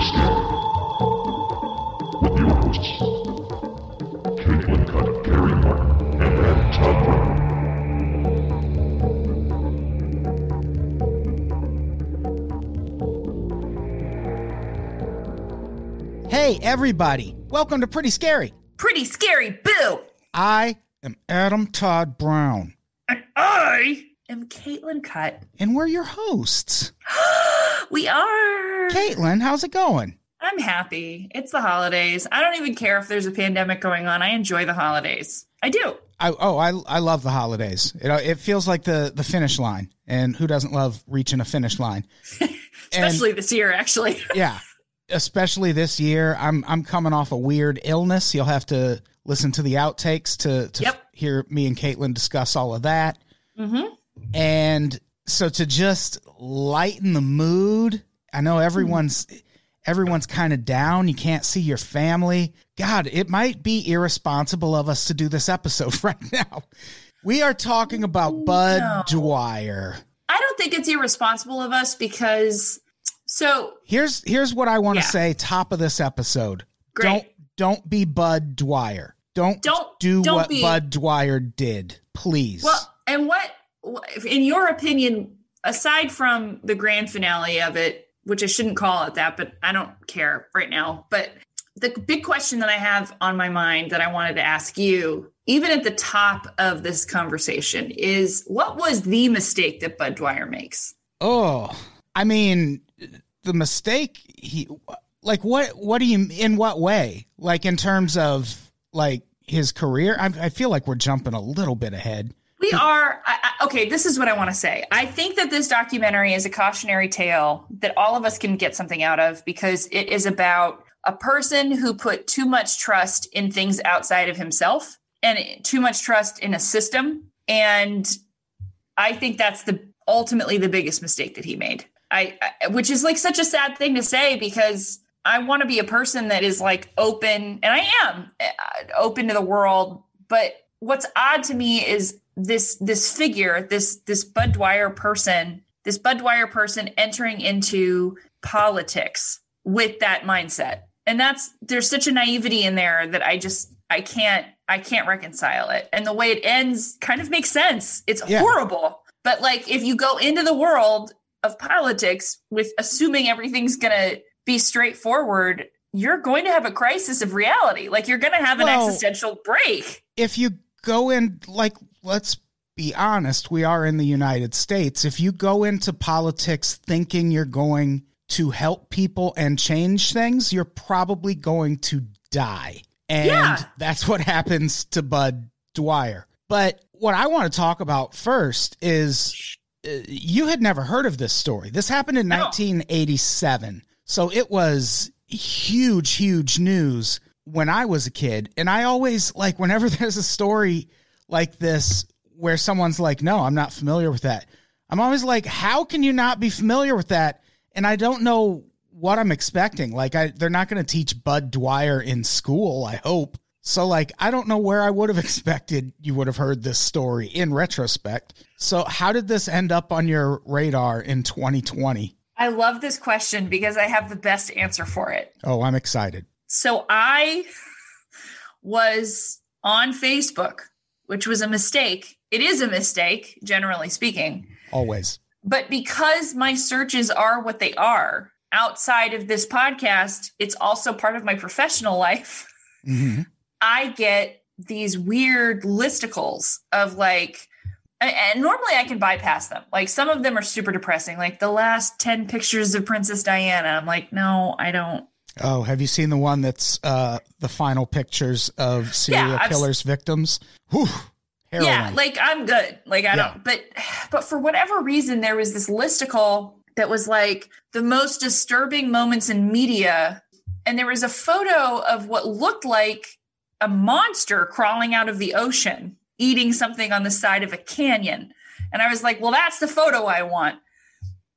Pretty With your hosts, Caitlin Cutt, Gary Martin, and Adam Todd Brown. Hey, everybody. Welcome to Pretty Scary. Pretty scary, boo! I am Adam Todd Brown, And I am Caitlin Cutt. and we're your hosts. we are. Caitlin, how's it going? I'm happy. It's the holidays. I don't even care if there's a pandemic going on. I enjoy the holidays. I do. I, oh, I, I love the holidays. It, it feels like the, the finish line, and who doesn't love reaching a finish line? Especially this year, actually. Yeah, especially this year. I'm I'm coming off a weird illness. You'll have to listen to the outtakes to to Yep. hear me and Caitlin discuss all of that. mm-hmm. And so to just lighten the mood, I know everyone's everyone's kind of down. You can't see your family. God, it might be irresponsible of us to do this episode right now. We are talking about Budd No. Dwyer. I don't think it's irresponsible of us because. So, Here's here's what I want to Yeah. say top of this episode. Great. Don't don't be Budd Dwyer. Don't Don't- do don't what be- Budd Dwyer did. Please. well, and what, what- in your opinion, aside from the grand finale of it, which I shouldn't call it that, but I don't care right now. But the big question that I have on my mind that I wanted to ask you, even at the top of this conversation, is what was the mistake that Budd Dwyer makes? Oh, I mean, the mistake he like what what do you in what way? Like in terms of like his career? I, I feel like we're jumping a little bit ahead. We are I, I, okay. This is what I want to say. I think that this documentary is a cautionary tale that all of us can get something out of because it is about a person who put too much trust in things outside of himself and too much trust in a system. And I think that's the ultimately the biggest mistake that he made. I, I which is like such a sad thing to say because I want to be a person that is like open, and I am uh, open to the world. But what's odd to me is this this figure, this this Budd Dwyer person, this Budd Dwyer person entering into politics with that mindset, and that's there's such a naivety in there that I just I can't I can't reconcile it. And the way it ends kind of makes sense. It's Yeah. horrible, but like if you go into the world of politics with assuming everything's gonna be straightforward, you're going to have a crisis of reality. Like you're going to have an Well- existential break. If you go in like let's be honest, we are in the United States. If you go into politics thinking you're going to help people and change things, you're probably going to die. And Yeah. that's what happens to Budd Dwyer. But what I want to talk about first is uh, you had never heard of this story. This happened in No. 1987. So it was huge, huge news when I was a kid. And I always like whenever there's a story like this where someone's like, no, I'm not familiar with that. I'm always like, how can you not be familiar with that? And I don't know what I'm expecting. Like, I, they're not going to teach Budd Dwyer in school, I hope. So, like, I don't know where I would have expected you would have heard this story in retrospect. So, how did this end up on your radar in 2020? I love this question because I have the best answer for it. Oh, I'm excited. So I was on Facebook, which was a mistake. It is a mistake, generally speaking. Always. But because my searches are what they are outside of this podcast, it's also part of my professional life. hmm I get these weird listicles of like, and normally I can bypass them. Like some of them are super depressing, like the last 10 pictures of Princess Diana. I'm like, no, I don't. Oh, have you seen the one that's uh, the final pictures of serial Yeah, killers' victims? Whew, heroin. Yeah, like I'm good. Like I Yeah. don't, but, but for whatever reason, there was this listicle that was like the most disturbing moments in media. And there was a photo of what looked like a monster crawling out of the ocean, eating something on the side of a canyon. And I was like, well, that's the photo I want.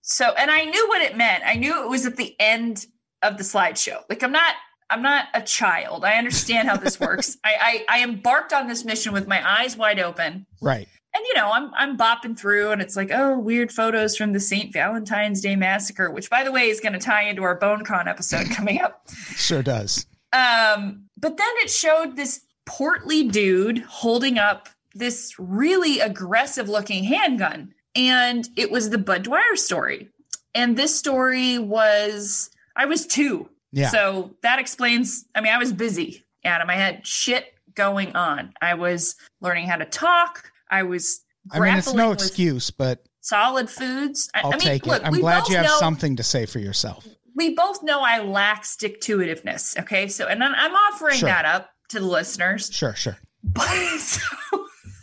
So, and I knew what it meant. I knew it was at the end of the slideshow. Like I'm not, I'm not a child. I understand how this works. I, I, I embarked on this mission with my eyes wide open. right. and you know, I'm I'm bopping through and it's like, oh, weird photos from the St. Valentine's Day massacre, which by the way is going to tie into our BoneCon episode coming up. Sure does. Um, but then it showed this portly dude holding up this really aggressive looking handgun. And it was the Budd Dwyer story. And this story was, I was two. Yeah. So that explains, I mean, I was busy, Adam. I had shit going on. I was learning how to talk. I was I mean, it's no excuse, but solid foods. I, I'll I mean, take look, it. I'm glad you have know- something to say for yourself. we both know I lack stick to itiveness. Okay. So, and I'm- I'm offering Sure. that up to the listeners. Sure, sure. But so,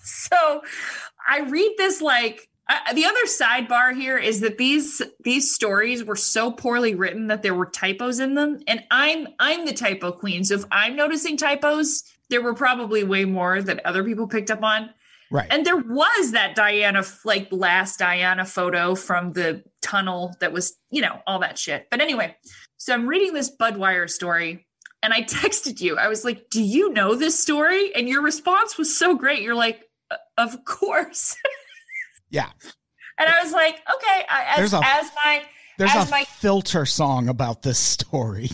so I read this like uh, the other sidebar here is that these these stories were so poorly written that there were typos in them, and I'm I'm the typo queen. So if I'm noticing typos, there were probably way more that other people picked up on. Right. And there was that Diana, like last Diana photo from the tunnel that was, you know, all that shit. But anyway, so I'm reading this Budweiser story and I texted you. I was like, Do you know this story? And your response was so great. You're like, "Uh, Of course. yeah. And I was like, Okay, as, There's a- as my, There's As a my- filter song about this story.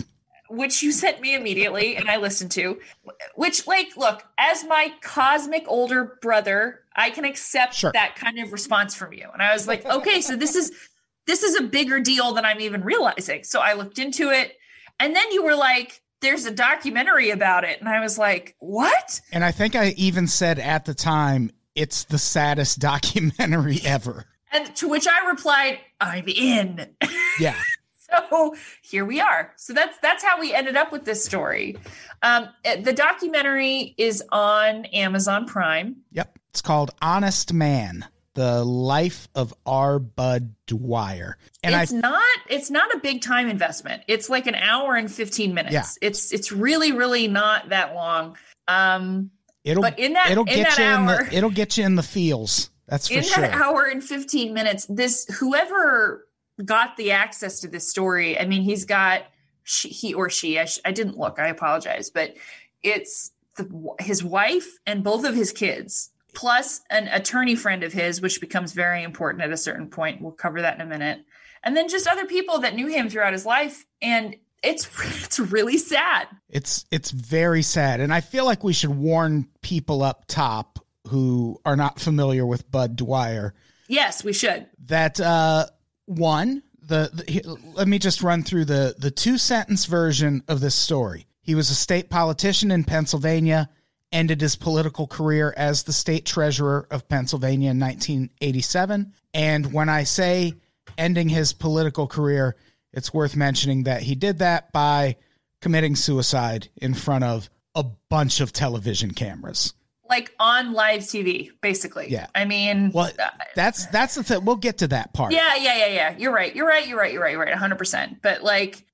which you sent me immediately and I listened to, which, like, look, as my cosmic older brother, I can accept Sure. that kind of response from you. And I was like, okay, so this is this is a bigger deal than I'm even realizing. So I looked into it, and then you were like, there's a documentary about it. And I was like, what? And I think I even said at the time, it's the saddest documentary ever. And to which I replied, I'm in. Yeah. so here we are so that's that's how we ended up with this story um the documentary is on amazon prime Yep. It's called Honest Man, the life of R. Budd Dwyer. And it's I not it's not a big time investment it's like an hour and 15 minutes Yeah. it's it's really really not that long um it'll but in that- it'll in get that you in hour- the it'll get you in the feels. That's for in sure. that hour and 15 minutes this whoever got the access to this story i mean he's got she, he or she I, sh- I didn't look i apologize but it's the, his wife and both of his kids plus an attorney friend of his which becomes very important at a certain point we'll cover that in a minute and then just other people that knew him throughout his life and it's it's really sad. It's it's very sad, and I feel like we should warn people up top who are not familiar with Budd Dwyer. Yes we should. That uh, one the, the let me just run through the the two sentence version of this story. He was a state politician in Pennsylvania, ended his political career as the state treasurer of Pennsylvania in 1987, and when I say ending his political career, it's worth mentioning that he did that by committing suicide in front of a bunch of television cameras. like on live tv basically Yeah. i mean Well, uh, that's that's the thing. We'll get to that part. Yeah, yeah, yeah, yeah. You're right. You're right. You're right. You're right. You're right. 100%. But like,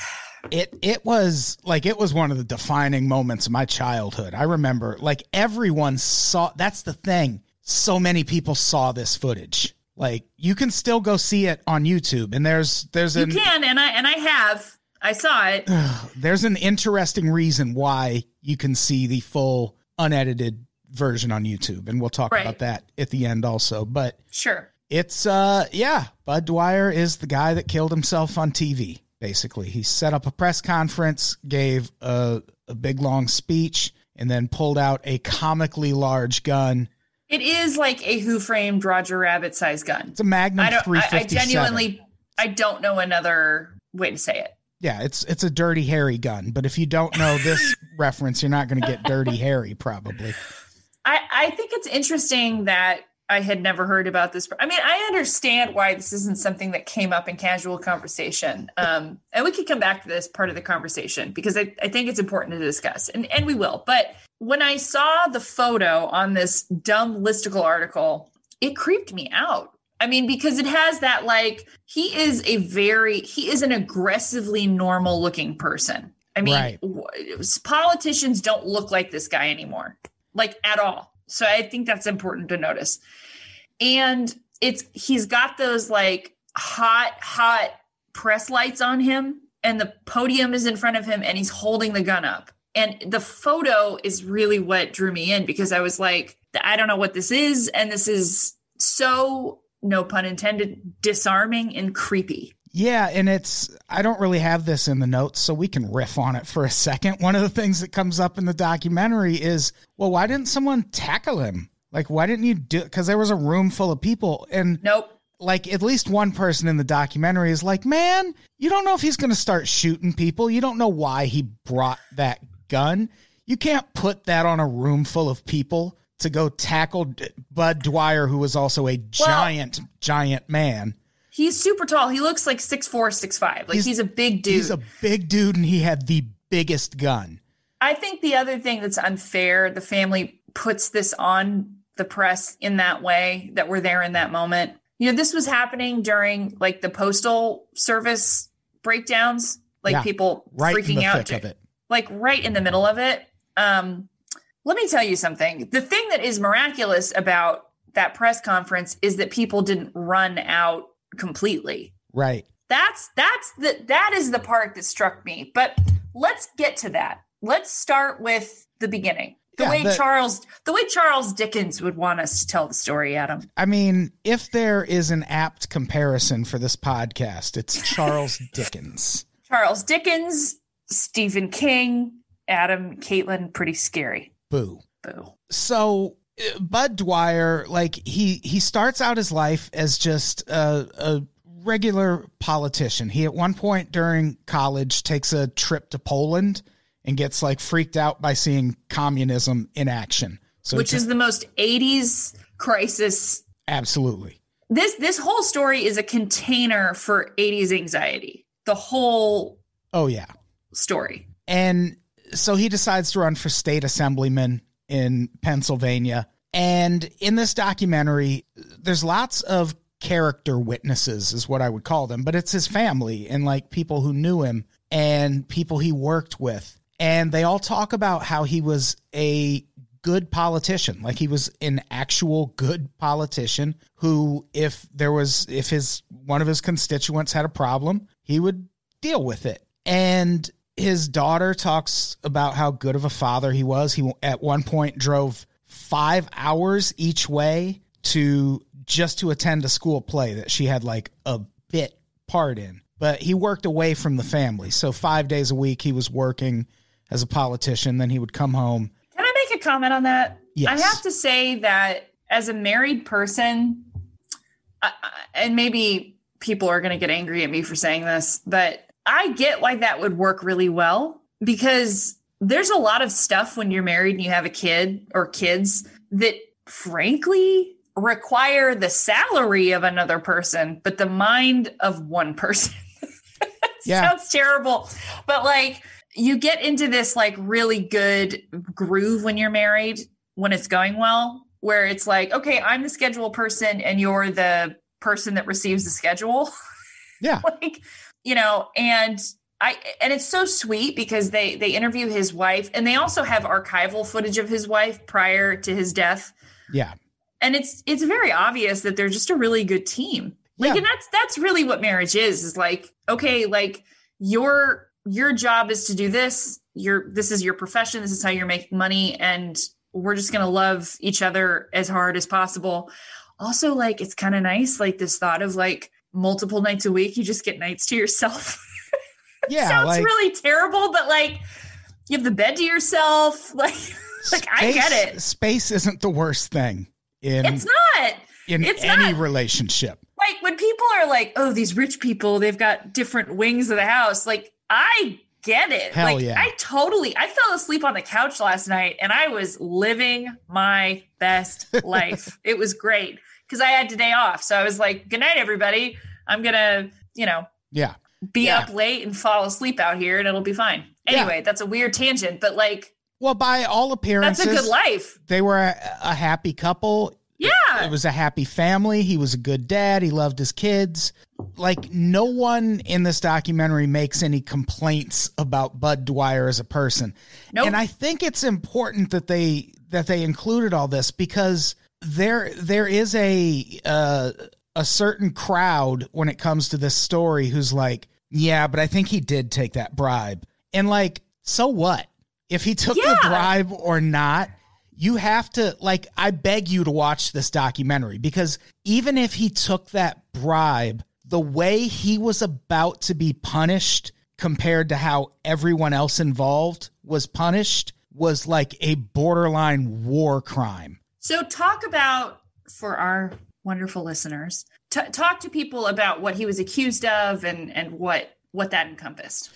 it it was like it was one of the defining moments of my childhood. I remember like everyone saw that's the thing. So many people saw this footage. Like you can still go see it on YouTube and there's there's a you can, and I, and I have, I saw it. there's an interesting reason why you can see the full unedited version on YouTube and we'll talk Right. about that at the end also. But Sure. It's uh yeah, Budd Dwyer is the guy that killed himself on TV. Basically, he set up a press conference, gave a, a big long speech, and then pulled out a comically large gun. It is like a Who Framed Roger Rabbit size gun. It's a Magnum I don't, I, I genuinely, I don't know another way to say it. yeah, it's it's a dirty Harry gun. But if you don't know this reference, you're not going to get Dirty Harry probably. I, I think it's interesting that I had never heard about this. I mean, I understand why this isn't something that came up in casual conversation. Um, and we could come back to this part of the conversation because I, I think it's important to discuss, and, and we will. But when I saw the photo on this dumb listicle article, it creeped me out. I mean, because it has that like, he is a very, he is an aggressively normal looking person. I mean, Right. w- politicians don't look like this guy anymore, like at all. So I think that's important to notice. And it's he's got those like hot, hot press lights on him, and the podium is in front of him, and he's holding the gun up. And the photo is really what drew me in because I was like, I don't know what this is. And this is so, no pun intended, disarming and creepy. Yeah, and it's I don't really have this in the notes, so we can riff on it for a second. One of the things that comes up in the documentary is, well, why didn't someone tackle him? Like, why didn't you do? Because there was a room full of people, and Nope. like at least one person in the documentary is like, man, you don't know if he's going to start shooting people. You don't know why he brought that gun. You can't put that on a room full of people to go tackle Budd Dwyer, who was also a giant, giant man. He's super tall. He looks like six four, six five. Like He's- he's, a big dude. He's a big dude, and he had the biggest gun. I think the other thing that's unfair, the family puts this on the press in that way that we're there in that moment. You know, this was happening during like the postal service breakdowns, like Yeah, people Right in freaking the out, of it. Like right in the middle of it. Um, let me tell you something. The thing that is miraculous about that press conference is that people didn't run out completely Right. that's that's the that is the part that struck me but let's get to that let's start with the beginning the Yeah, way the- charles the way charles dickens would want us to tell the story adam I mean, if there is an apt comparison for this podcast, it's Charles Dickens. charles dickens stephen king adam caitlin pretty scary Boo. boo so uh, Budd Dwyer, like he he starts out his life as just a, a regular politician. He at one point during college takes a trip to Poland and gets like freaked out by seeing communism in action. So which is the most 80s crisis absolutely this this whole story is a container for 80s anxiety the whole oh yeah, story and so he decides to run for state assemblyman in Pennsylvania. And in this documentary, there's lots of character witnesses, is what I would call them, but it's his family and like people who knew him and people he worked with. And they all talk about how he was a good politician. Like he was an actual good politician who, if there was, if his, one of his constituents had a problem, he would deal with it. And his daughter talks about how good of a father he was. He at one point drove five hours each way to just to attend a school play that she had like a bit part in. But he worked away from the family. So five days a week he was working as a politician. Then he would come home. Can I make a comment on that? Yes. I have to say that as a married person, I, I- and maybe people are going to get angry at me for saying this, but I get why that would work really well because there's a lot of stuff when you're married and you have a kid or kids that frankly require the salary of another person, but the mind of one person. Yeah. Sounds terrible, but like you get into this like really good groove when you're married when it's going well where it's like okay i'm the schedule person and you're the person that receives the schedule Yeah. like you know and i and it's so sweet because they they interview his wife and they also have archival footage of his wife prior to his death. Yeah. and it's it's very obvious that they're just a really good team. Like Yeah. and that's that's really what marriage is is like okay like your your job is to do this. Your this is your profession. This is how you're making money. And we're just going to love each other as hard as possible. Also like it's kind of nice like this thought of like multiple nights a week you just get nights to yourself Yeah. sounds like really terrible but like you have the bed to yourself like like i get it Space isn't the worst thing in it's not in it's any not. relationship. like when people are like, "Oh, these rich people, they've got different wings of the house." Like, I get it. Hell like, yeah. I totally. I fell asleep on the couch last night, and I was living my best life. it was great because I had today off. So I was like, "Good night, everybody. I'm gonna, you know, Yeah. be Yeah. up late and fall asleep out here, and it'll be fine." Yeah. Anyway, that's a weird tangent, but like, Well, by all appearances, that's a good life. they were a, a happy couple. Yeah. It was a happy family. He was a good dad. He loved his kids. Like no one in this documentary makes any complaints about Budd Dwyer as a person. Nope. And I think it's important that they that they included all this because there there is a uh, a certain crowd when it comes to this story who's like, yeah, but I think he did take that bribe. And like, so what? if he took the bribe or not. You have to like I beg you to watch this documentary because even if he took that bribe, the way he was about to be punished compared to how everyone else involved was punished was like a borderline war crime. So, talk about for our wonderful listeners. T- talk to people about what he was accused of and and what what that encompassed.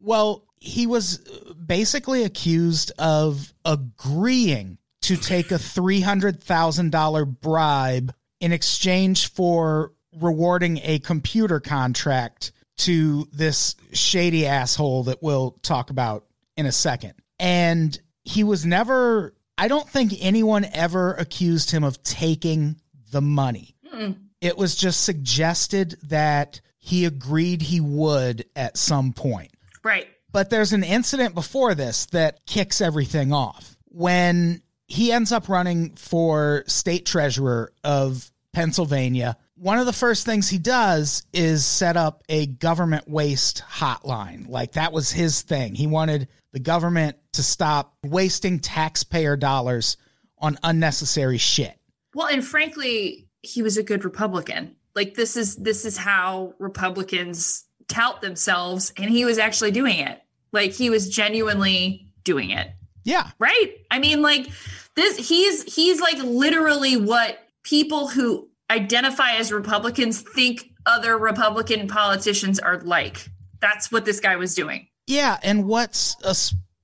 Well, he was basically accused of agreeing to take a $300,000 bribe in exchange for rewarding a computer contract to this shady asshole that we'll talk about in a second. And he was never, I don't think anyone ever accused him of taking the money. Mm-mm. It was just suggested that he agreed he would at some point. Right. But there's an incident before this that kicks everything off. When he ends up running for state treasurer of Pennsylvania, one of the first things he does is set up a government waste hotline. Like that was his thing. He wanted the government to stop wasting taxpayer dollars on unnecessary shit. Well, and frankly, he was a good Republican. Like this is this is how Republicans tout themselves, and he was actually doing it. Like he was genuinely doing it. Yeah. Right? I mean, like this he's he's like literally what people who identify as Republicans think other Republican politicians are like. That's what this guy was doing. Yeah, and what's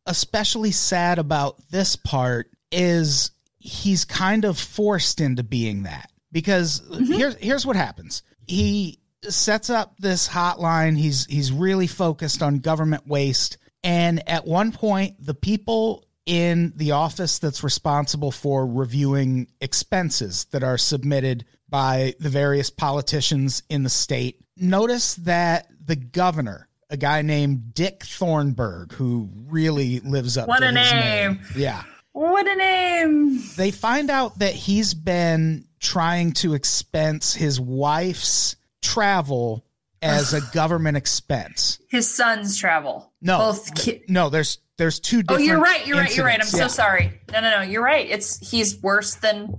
especially sad about this part is he's kind of forced into being that because mm-hmm. here's here's what happens. He sets up this hotline. He's he's really focused on government waste, and at one point, the people in the office that's responsible for reviewing expenses that are submitted by the various politicians in the state notice that the governor a guy named Dick Thornburgh, who really lives up What to a his name. Yeah. What a name. They find out that he's been trying to expense his wife's travel as a government expense. His sons travel. No. Both ki- No, there's there's two Oh, different Oh, you're right. You're right. You're right. I'm incidents. so sorry. No, no, no. You're right. It's he's worse than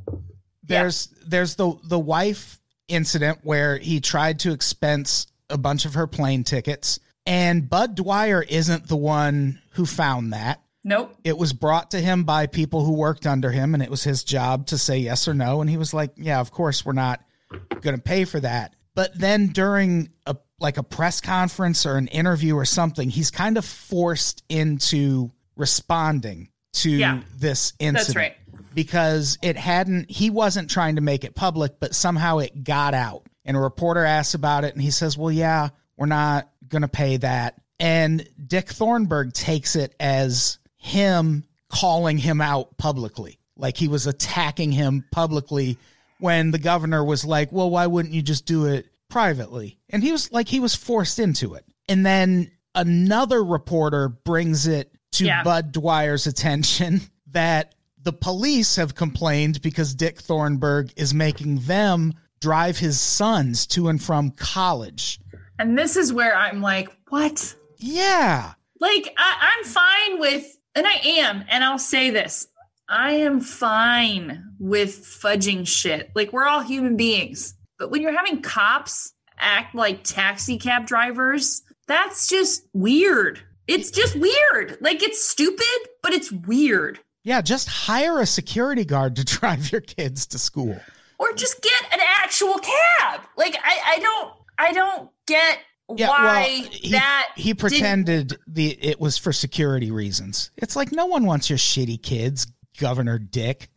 There's there's the the wife incident where he tried to expense a bunch of her plane tickets and Budd Dwyer isn't the one who found that. nope. it was brought to him by people who worked under him and it was his job to say yes or no and he was like yeah of course we're not going to pay for that but then during a like a press conference or an interview or something he's kind of forced into responding to Yeah. this incident That's right. because it hadn't he wasn't trying to make it public but somehow it got out and a reporter asks about it and he says well yeah we're not going to pay that and dick thornburgh takes it as him calling him out publicly like he was attacking him publicly when the governor was like well why wouldn't you just do it privately and he was like he was forced into it and then another reporter brings it to Yeah. budd dwyer's attention that the police have complained because Dick Thornburgh is making them drive his sons to and from college. And this is where I'm like, what? Yeah. Like I, I'm fine with, and I am, and I'll say this: I am fine with fudging shit. Like we're all human beings, but when you're having cops act like taxi cab drivers, that's just weird. It's just weird. Like it's stupid, but it's weird. Yeah, just hire a security guard to drive your kids to school. Or just get an actual cab. Like I, I don't, I don't get Yeah, why well, he, that he didn't- pretended the it was for security reasons. It's like no one wants your shitty kids, Governor Dick.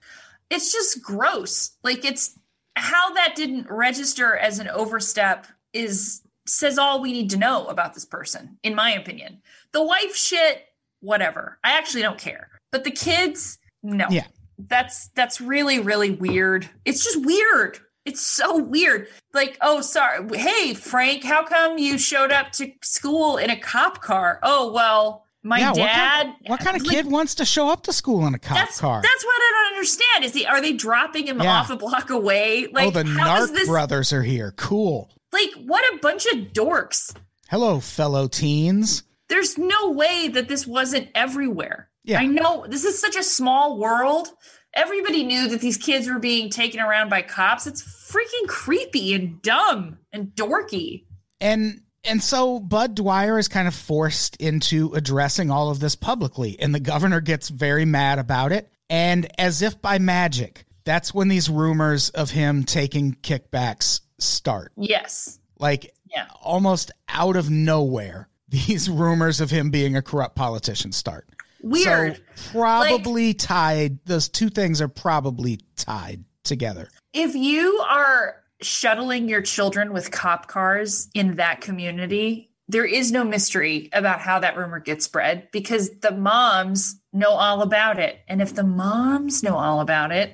it's just gross. Like it's how that didn't register as an overstep is says all we need to know about this person, in my opinion. The wife shit, whatever. I actually don't care. But the kids, no. Yeah. That's that's really, really weird. It's just weird. It's so weird. Like, oh, sorry. Hey, Frank, how come you showed up to school in a cop car? Oh, well, my yeah, dad. what kind, what kind of like, kid wants to show up to school in a cop that's, car? That's what I don't understand. Is the are they dropping him Yeah. off a block away? Oh, like oh, the Narc this brothers are here. Cool. like what a bunch of dorks. Hello, fellow teens. There's no way that this wasn't everywhere. Yeah. I know this is such a small world. Everybody knew that these kids were being taken around by cops. It's freaking creepy and dumb and dorky. And and so Budd Dwyer is kind of forced into addressing all of this publicly, and the governor gets very mad about it. And as if by magic, that's when these rumors of him taking kickbacks start. Yes. Like Yeah. almost out of nowhere, these rumors of him being a corrupt politician start. Weird. So probably tied. Those two things are probably tied together. if you are shuttling your children with cop cars in that community, there is no mystery about how that rumor gets spread because the moms know all about it. And if the moms know all about it,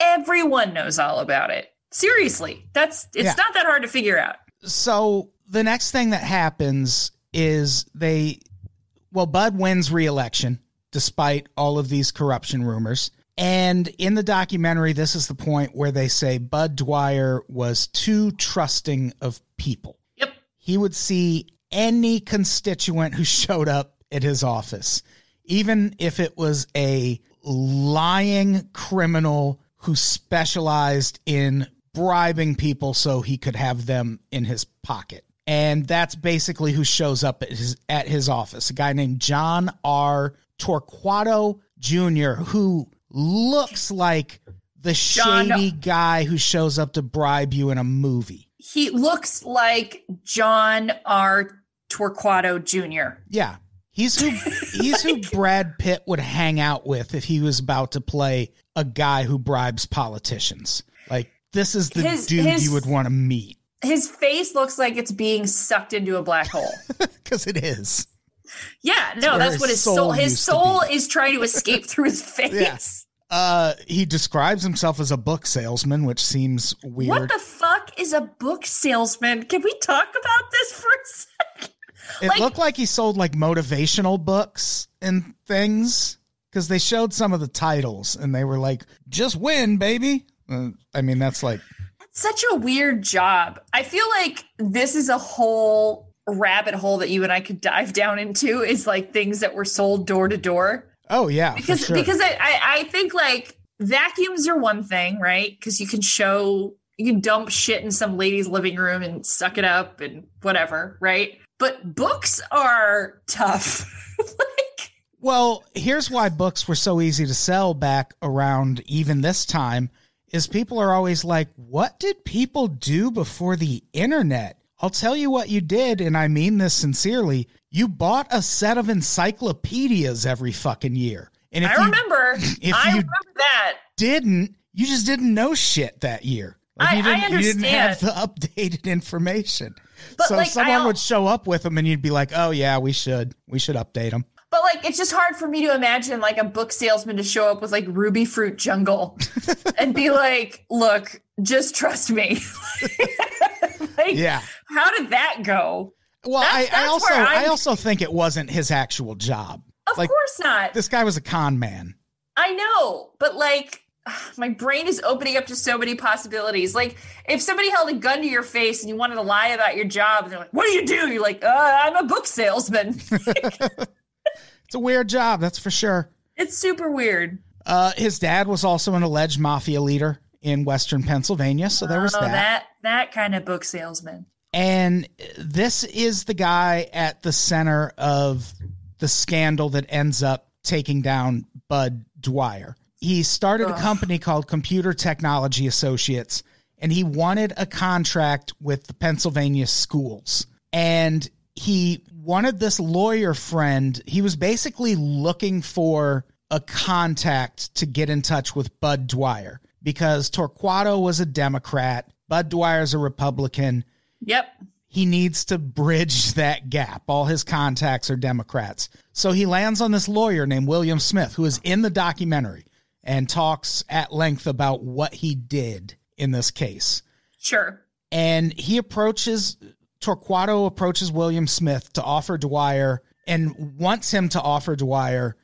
everyone knows all about it. Seriously, that's it's Yeah. not that hard to figure out. So the next thing that happens is they, well, Budd wins re-election despite all of these corruption rumors. And in the documentary, this is the point where they say Budd Dwyer was too trusting of people. Yep. He would see any constituent who showed up at his office, even if it was a lying criminal who specialized in bribing people so he could have them in his pocket. And that's basically who shows up at his at his office. A guy named John R. Torquato Jr., who looks like the John- shady guy who shows up to bribe you in a movie. He looks like John R. Torquato Jr. Yeah. He's who he's who Brad Pitt would hang out with if he was about to play a guy who bribes politicians. Like this is the His- dude his- you would want to meet His face looks like it's being sucked into a black hole. because it is. Yeah, no, that's what his soul soul. His soul is trying to escape through his face. Yes. Uh, he describes himself as a book salesman, which seems weird. What the fuck is a book salesman? Can we talk about this for a second? it like- looked like he sold like motivational books and things because they showed some of the titles and they were like, "Just win, baby." Uh, I mean, that's like Such a weird job. I feel like this is a whole rabbit hole that you and I could dive down into. Is like things that were sold door to door. Oh yeah, because sure. because I, I I think like vacuums are one thing, right? Because you can show you can dump shit in some lady's living room and suck it up and whatever, right? But books are tough. like well, here's why books were so easy to sell back around even this time is people are always like, "What did people do before the internet?" I'll tell you what you did, and I mean this sincerely. You bought a set of encyclopedias every fucking year. And if I you remember, if I you- remember that. didn't, you just didn't know shit that year. I- you didn't, you didn't have the updated information. But, so like, someone would show up with them and you'd be like, oh, yeah, we should. We should update them. But like, it's just hard for me to imagine like a book salesman to show up with like Rubyfruit Jungle and be like, "Look, just trust me." like, Yeah. how did that go? Well, That's- I, I also I also think it wasn't his actual job. Of Like, course not. This guy was a con man. I know, but like my brain is opening up to so many possibilities. Like if somebody held a gun to your face and you wanted to lie about your job, and they're like, "What do you do?" You're like, uh, "I'm a book salesman." It's a weird job, that's for sure. it's super weird. Uh, his dad was also an alleged mafia leader in Western Pennsylvania, so there was oh, that. that that kind of book salesman. And this is the guy at the center of the scandal that ends up taking down Budd Dwyer. He started a company called Computer Technology Associates, and he wanted a contract with the Pennsylvania schools. And he wanted this lawyer friend. He was basically looking for a contact to get in touch with Budd Dwyer because Torquato was a Democrat, Budd Dwyer's a Republican Yep. he needs to bridge that gap. All his contacts are Democrats. So he lands on this lawyer named William Smith, who is in the documentary and talks at length about what he did in this case. Sure. And he approaches, Torquato approaches William Smith to offer Dwyer and wants him to offer Dwyer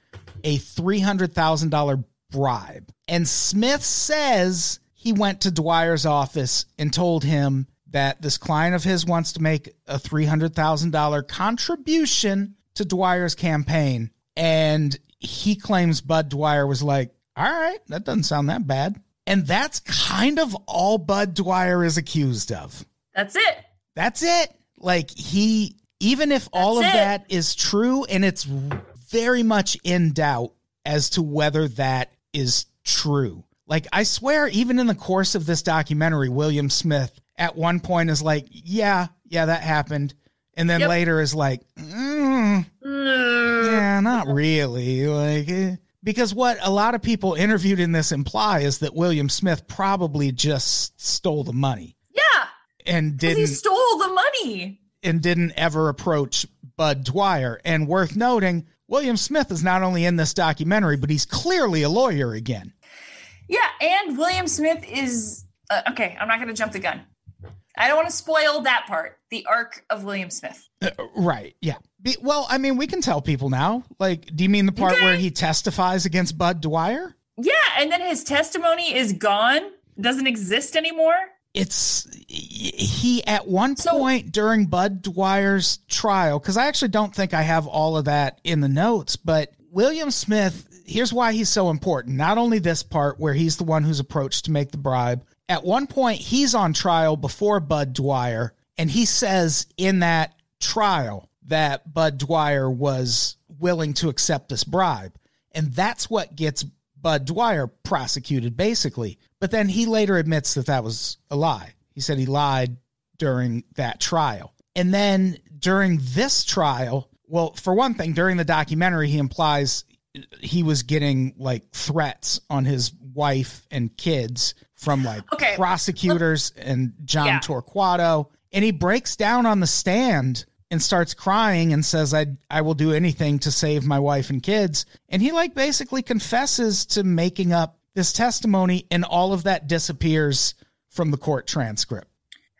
a $300,000 bribe. And Smith says he went to Dwyer's office and told him that this client of his wants to make a $300,000 contribution to Dwyer's campaign. And he claims Budd Dwyer was like, all right, that doesn't sound that bad. And that's kind of all Budd Dwyer is accused of. That's it. That's it. Like he, even if all of That's it. that is true and it's very much in doubt as to whether that is true. Like I swear, even in the course of this documentary, William Smith at one point is like, yeah, yeah, that happened. And then Yep. later is like, mm, Mm, yeah, not really. Like, eh. because what a lot of people interviewed in this imply is that William Smith probably just stole the money Yeah, And didn't stole the money. and didn't ever approach Budd Dwyer. And worth noting, William Smith is not only in this documentary, but he's clearly a lawyer again. Yeah, and William Smith is uh, okay. I'm not going to jump the gun. I don't want to spoil that part. The arc of William Smith. Uh, right. Yeah. Be, well, I mean, we can tell people now. Like, do you mean the part Okay. where he testifies against Budd Dwyer? Yeah, and then his testimony is gone. Doesn't exist anymore. it's he at one So- point during Budd Dwyer's trial because I actually don't think I have all of that in the notes, but William Smith. Here's why he's so important. Not only this part where he's the one who's approached to make the bribe. At one point, he's on trial before Budd Dwyer, and he says in that trial that Budd Dwyer was willing to accept this bribe. And that's what gets Budd Dwyer prosecuted, basically. But then he later admits that that was a lie. He said he lied during that trial. And then during this trial, well, for one thing, during the documentary, he implies he was getting like threats on his wife and kids from like Okay. prosecutors and John Yeah. Torquato. And he breaks down on the stand and starts crying and says, I, I will do anything to save my wife and kids. And he like basically confesses to making up this testimony, and all of that disappears from the court transcript.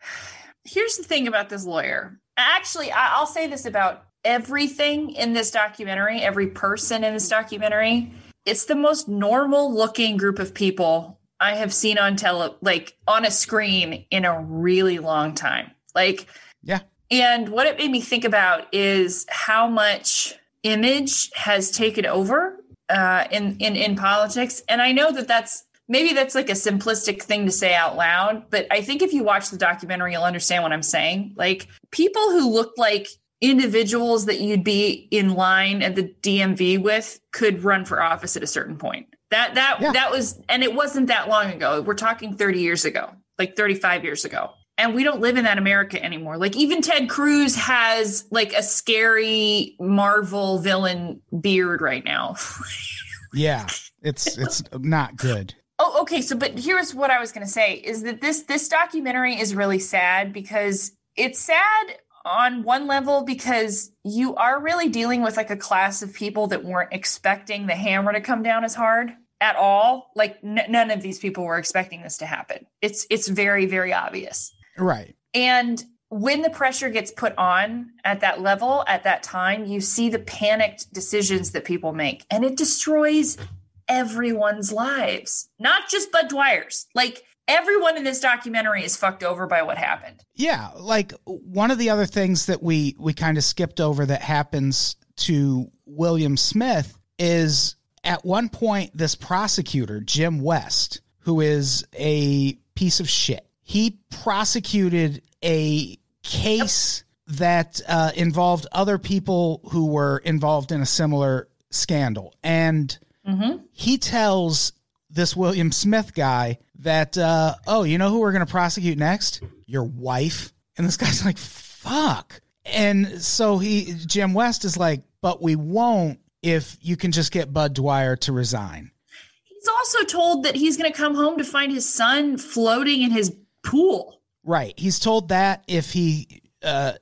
Here's the thing about this lawyer. Actually, I'll say this about everything in this documentary, every person in this documentary. It's the most normal looking group of people I have seen on tele, like on a screen in a really long time. Like, Yeah. And what it made me think about is how much image has taken over uh, in, in in politics. And I know that that's maybe that's like a simplistic thing to say out loud, but I think if you watch the documentary, you'll understand what I'm saying. Like people who look like individuals that you'd be in line at the DMV with could run for office at a certain point. That that Yeah. that was, and it wasn't that long ago. We're talking 30 years ago, like 35 years ago and we don't live in that America anymore. Like even Ted Cruz has like a scary Marvel villain beard right now. Yeah, it's it's not good. oh, okay. So, but here's what I was going to say is that this this documentary is really sad because it's sad on one level because you are really dealing with like a class of people that weren't expecting the hammer to come down as hard at all. Like n- none of these people were expecting this to happen. It's it's very very obvious. Right. And when the pressure gets put on at that level, at that time, you see the panicked decisions that people make, and it destroys everyone's lives, not just Budd Dwyer's. Like everyone in this documentary is fucked over by what happened. Yeah, like one of the other things that we we kind of skipped over that happens to William Smith is at one point this prosecutor Jim West, who is a piece of shit, he prosecuted a case that uh, involved other people who were involved in a similar scandal, and he tells this William Smith guy that, uh, oh, you know who we're going to prosecute next? Your wife. And this guy's like, fuck. And so he, Jim West is like, but we won't if you can just get Budd Dwyer to resign. He's also told that he's going to come home to find his son floating in his pool. Right. He's told that if he uh,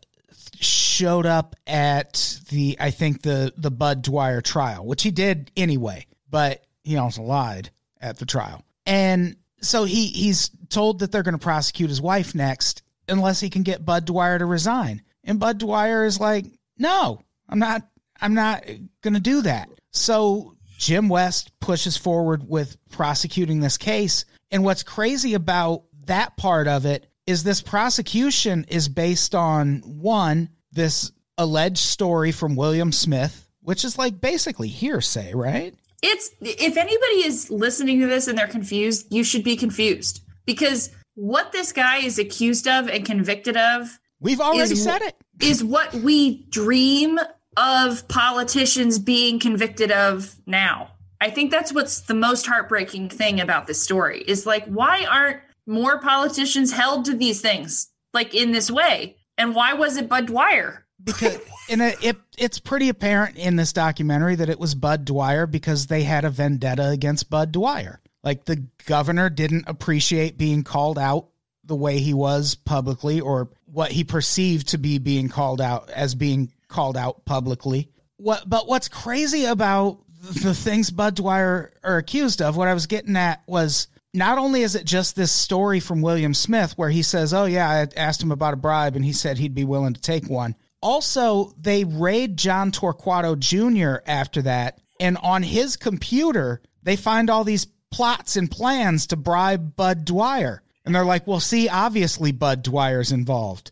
showed up at the, I think the the Budd Dwyer trial, which he did anyway, but he also lied at the trial, and so he he's told that they're going to prosecute his wife next unless he can get Budd Dwyer to resign, and Budd Dwyer is like, no, I'm not, I'm not going to do that. So Jim West pushes forward with prosecuting this case, and what's crazy about that part of it is this prosecution is based on one this alleged story from William Smith which is like basically hearsay, right? It's if anybody is listening to this and they're confused, you should be confused because what this guy is accused of and convicted of We've already Is- said it. is what we dream of politicians being convicted of now. I think that's what's the most heartbreaking thing about this story is like, why aren't more politicians held to these things like in this way? And why was it Budd Dwyer? because and it, it it's pretty apparent in this documentary that it was Budd Dwyer because they had a vendetta against Budd Dwyer. Like the governor didn't appreciate being called out the way he was publicly or what he perceived to be being called out as being called out publicly. What but what's crazy about the things Budd Dwyer are accused of, what I was getting at was not only is it just this story from William Smith where he says, Oh, yeah, I asked him about a bribe and he said he'd be willing to take one. Also, they raid John Torquato Jr. after that. And on his computer, they find all these plots and plans to bribe Budd Dwyer. And they're like, Well, see, obviously Budd Dwyer's involved.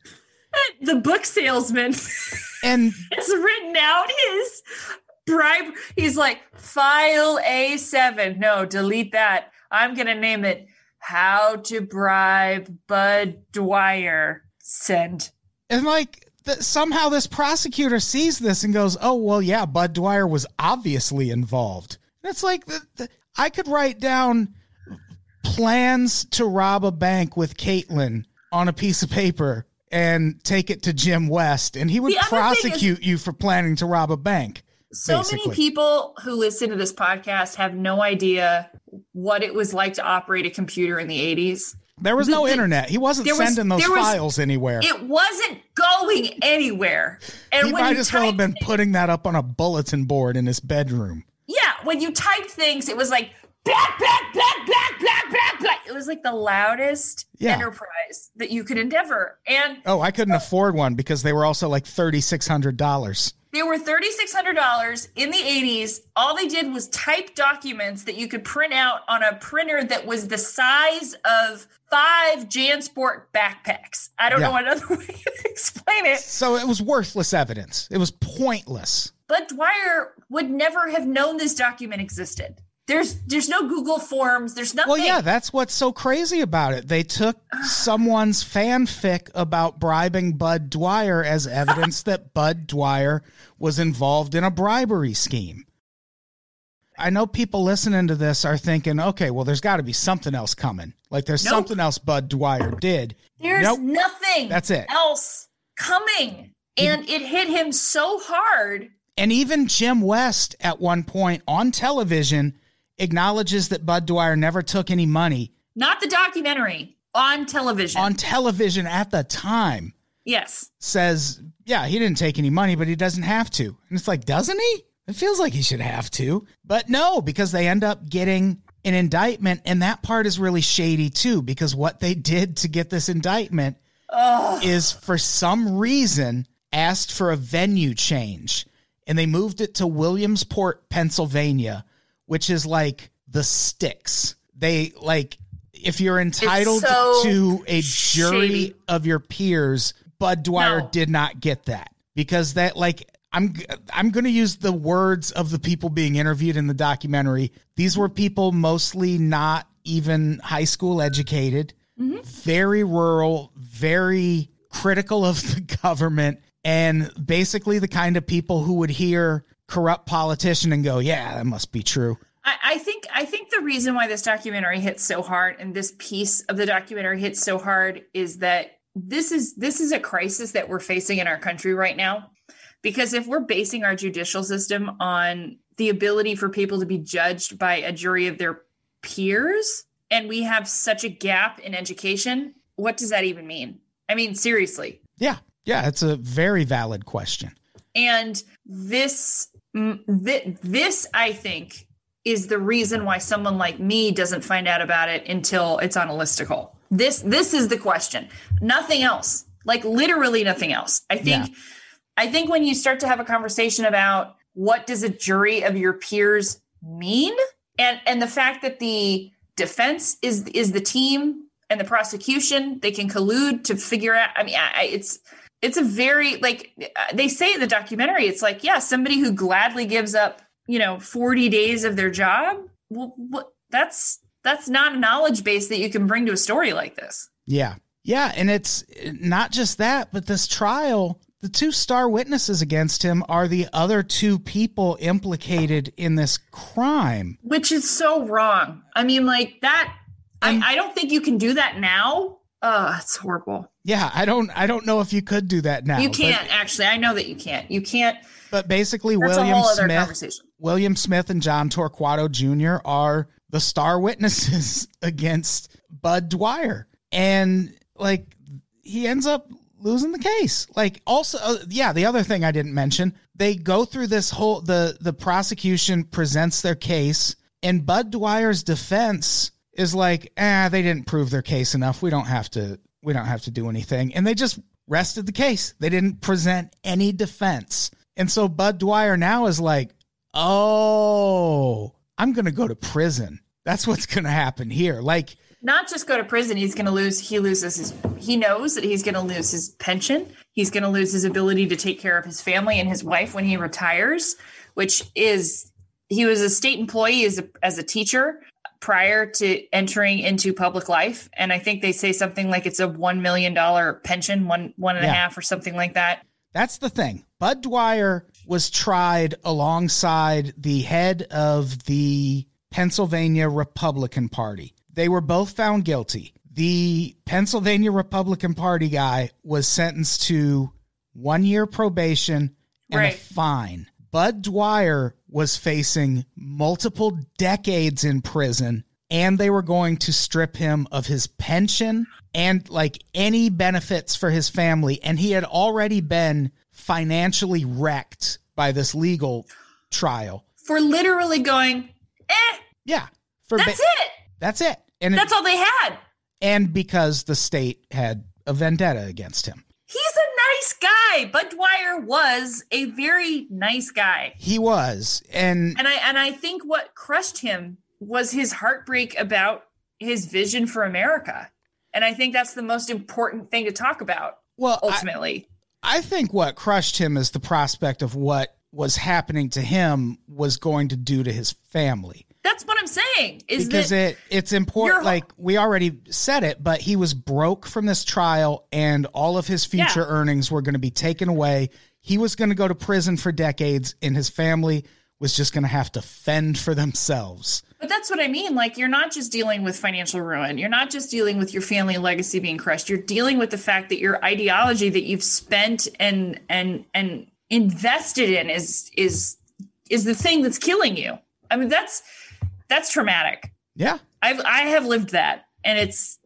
The book salesman And it's written out his bribe. He's like, file A7. No, delete that. I'm going to name it How to Bribe Budd Dwyer. Send. And like th- somehow this prosecutor sees this and goes, "Oh well, yeah, Budd Dwyer was obviously involved." And it's like the, the, I could write down plans to rob a bank with Caitlin on a piece of paper and take it to Jim West, and he would thing is- prosecute you for planning to rob a bank. So Basically. many people who listen to this podcast have no idea what it was like to operate a computer in the 80s. There was no The- internet. He wasn't was- sending those was- files anywhere. It wasn't going anywhere. And he when might as well have been putting that up on a bulletin board in his bedroom. Yeah, when you typed things, it was like black, black, black, black, black, black, black. It was like the loudest Yeah. enterprise that you could endeavor. And Oh, I couldn't afford one because they were also like thirty six hundred dollars. They were $3,600 in the 80s. All they did was type documents that you could print out on a printer that was the size of five JanSport backpacks. I don't Yeah. know another way to explain it. So it was worthless evidence. It was pointless. But Dwyer would never have known this document existed. There's there's no Google Forms. There's nothing. Well, yeah, that's what's so crazy about it. They took someone's fanfic about bribing Budd Dwyer as evidence that Budd Dwyer was involved in a bribery scheme. I know people listening to this are thinking, okay, well, there's got to be something else coming. Like there's Nope. something else Budd Dwyer did. There's Nope. nothing That's it. else coming. And it hit him so hard. And even Jim West at one point on television acknowledges that Budd Dwyer never took any money Not the documentary on television. on television at the time. yes. Says, yeah, he didn't take any money, but he doesn't have to. And it's like, doesn't he? It feels like he should have to. But no, because they end up getting an indictment. And that part is really shady too, because what they did to get this indictment is for some reason asked for a venue change. And they moved it to Williamsport, Pennsylvania, which is like the sticks. They like, if you're entitled so to a jury shady. of your peers, Budd Dwyer No. did not get that because that like I'm I'm going to use the words of the people being interviewed in the documentary. These were people mostly not even high school educated, mm-hmm. very rural, very critical of the government and basically the kind of people who would hear corrupt politician and go, "Yeah, that must be true." I, I think I think the reason why this documentary hits so hard and this piece of the documentary hits so hard is that this is this is a crisis that we're facing in our country right now. Because if we're basing our judicial system on the ability for people to be judged by a jury of their peers, and we have such a gap in education, what does that even mean? I mean, seriously. Yeah. Yeah, it's a very valid question. And this, thi- this, I think, is the reason why someone like me doesn't find out about it until it's on a listicle. This, this is the question. Nothing else. Like literally nothing else. I think, Yeah. I think when you start to have a conversation about what does a jury of your peers mean, and and the fact that the defense is is the team and the prosecution, they can collude to figure out. I mean, I, I- it's it's a very like uh, they say in the documentary it's like yeah somebody who gladly gives up you know 40 days of their job well what that's that's not a knowledge base that you can bring to a story like this Yeah. Yeah. And it's not just that, but this trial, the two star witnesses against him are the other two people implicated in this crime. which is so wrong i mean like that I, I don't think you can do that now uh it's horrible Yeah. I don't, I don't know if you could do that now. you can't actually i know that you can't you can't But, basically, William a whole other Smith, William Smith and John Torquato Jr. are the star witnesses against Budd Dwyer. And like he ends up losing the case. Like also uh, yeah, the other thing I didn't mention, they go through this whole the the prosecution presents their case and Budd Dwyer's defense is like, "Ah, they didn't prove their case enough. We don't have to we don't have to do anything." And they just rested the case. They didn't present any defense. And so Budd Dwyer now is like, oh, I'm going to go to prison. That's what's going to happen here. Like, not just go to prison he's going to lose he loses his he knows that he's going to lose his pension he's going to lose his ability to take care of his family and his wife when he retires which is he was a state employee as a, as a teacher prior to entering into public life and i think they say something like it's a one million dollar pension one one and a half or something like that that's the thing. Budd Dwyer was tried alongside the head of the Pennsylvania Republican Party. They were both found guilty. The Pennsylvania Republican Party guy was sentenced to one year probation and a fine. Budd Dwyer was facing multiple decades in prison, and they were going to strip him of his pension and like any benefits for his family. And he had already been financially wrecked by this legal trial. for literally going eh Yeah. For that's ba- it That's it. And it- that's all they had and because the state had a vendetta against him. he's a nice guy budd dwyer was a very nice guy He was. And and i and i think what crushed him was his heartbreak about his vision for america and i think that's the most important thing to talk about well, I- ultimately I think what crushed him is the prospect of what was happening to him was going to do to his family. That's what i'm saying is because it it's important like we already said it but he was broke from this trial and all of his future Yeah. earnings were going to be taken away he was going to go to prison for decades and his family was just going to have to fend for themselves But that's what I mean. Like, you're not just dealing with financial ruin. You're not just dealing with your family legacy being crushed. You're dealing with the fact that your ideology that you've spent and and and invested in is is is the thing that's killing you. I mean, that's that's traumatic. yeah I've I have lived that, and it's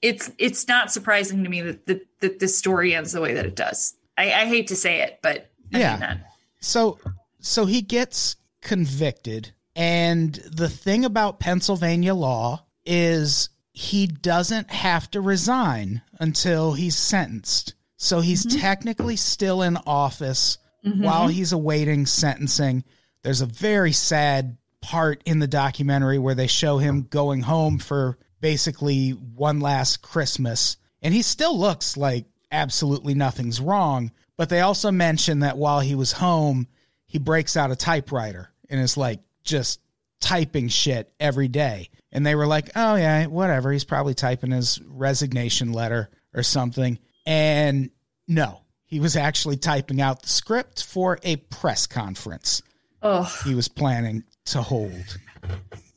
it's it's not surprising to me that that, that this story ends the way that it does. I, I hate to say it, but I Yeah. mean that. So so he gets convicted and the thing about Pennsylvania law is he doesn't have to resign until he's sentenced. So he's mm-hmm. technically still in office mm-hmm. while he's awaiting sentencing. There's a very sad part in the documentary where they show him going home for basically one last Christmas. And he still looks like absolutely nothing's wrong. But they also mention that while he was home, he breaks out a typewriter and is like just typing shit every day. And they were like, oh, yeah, whatever. He's probably typing his resignation letter or something. And no, he was actually typing out the script for a press conference Oh, he was planning to hold.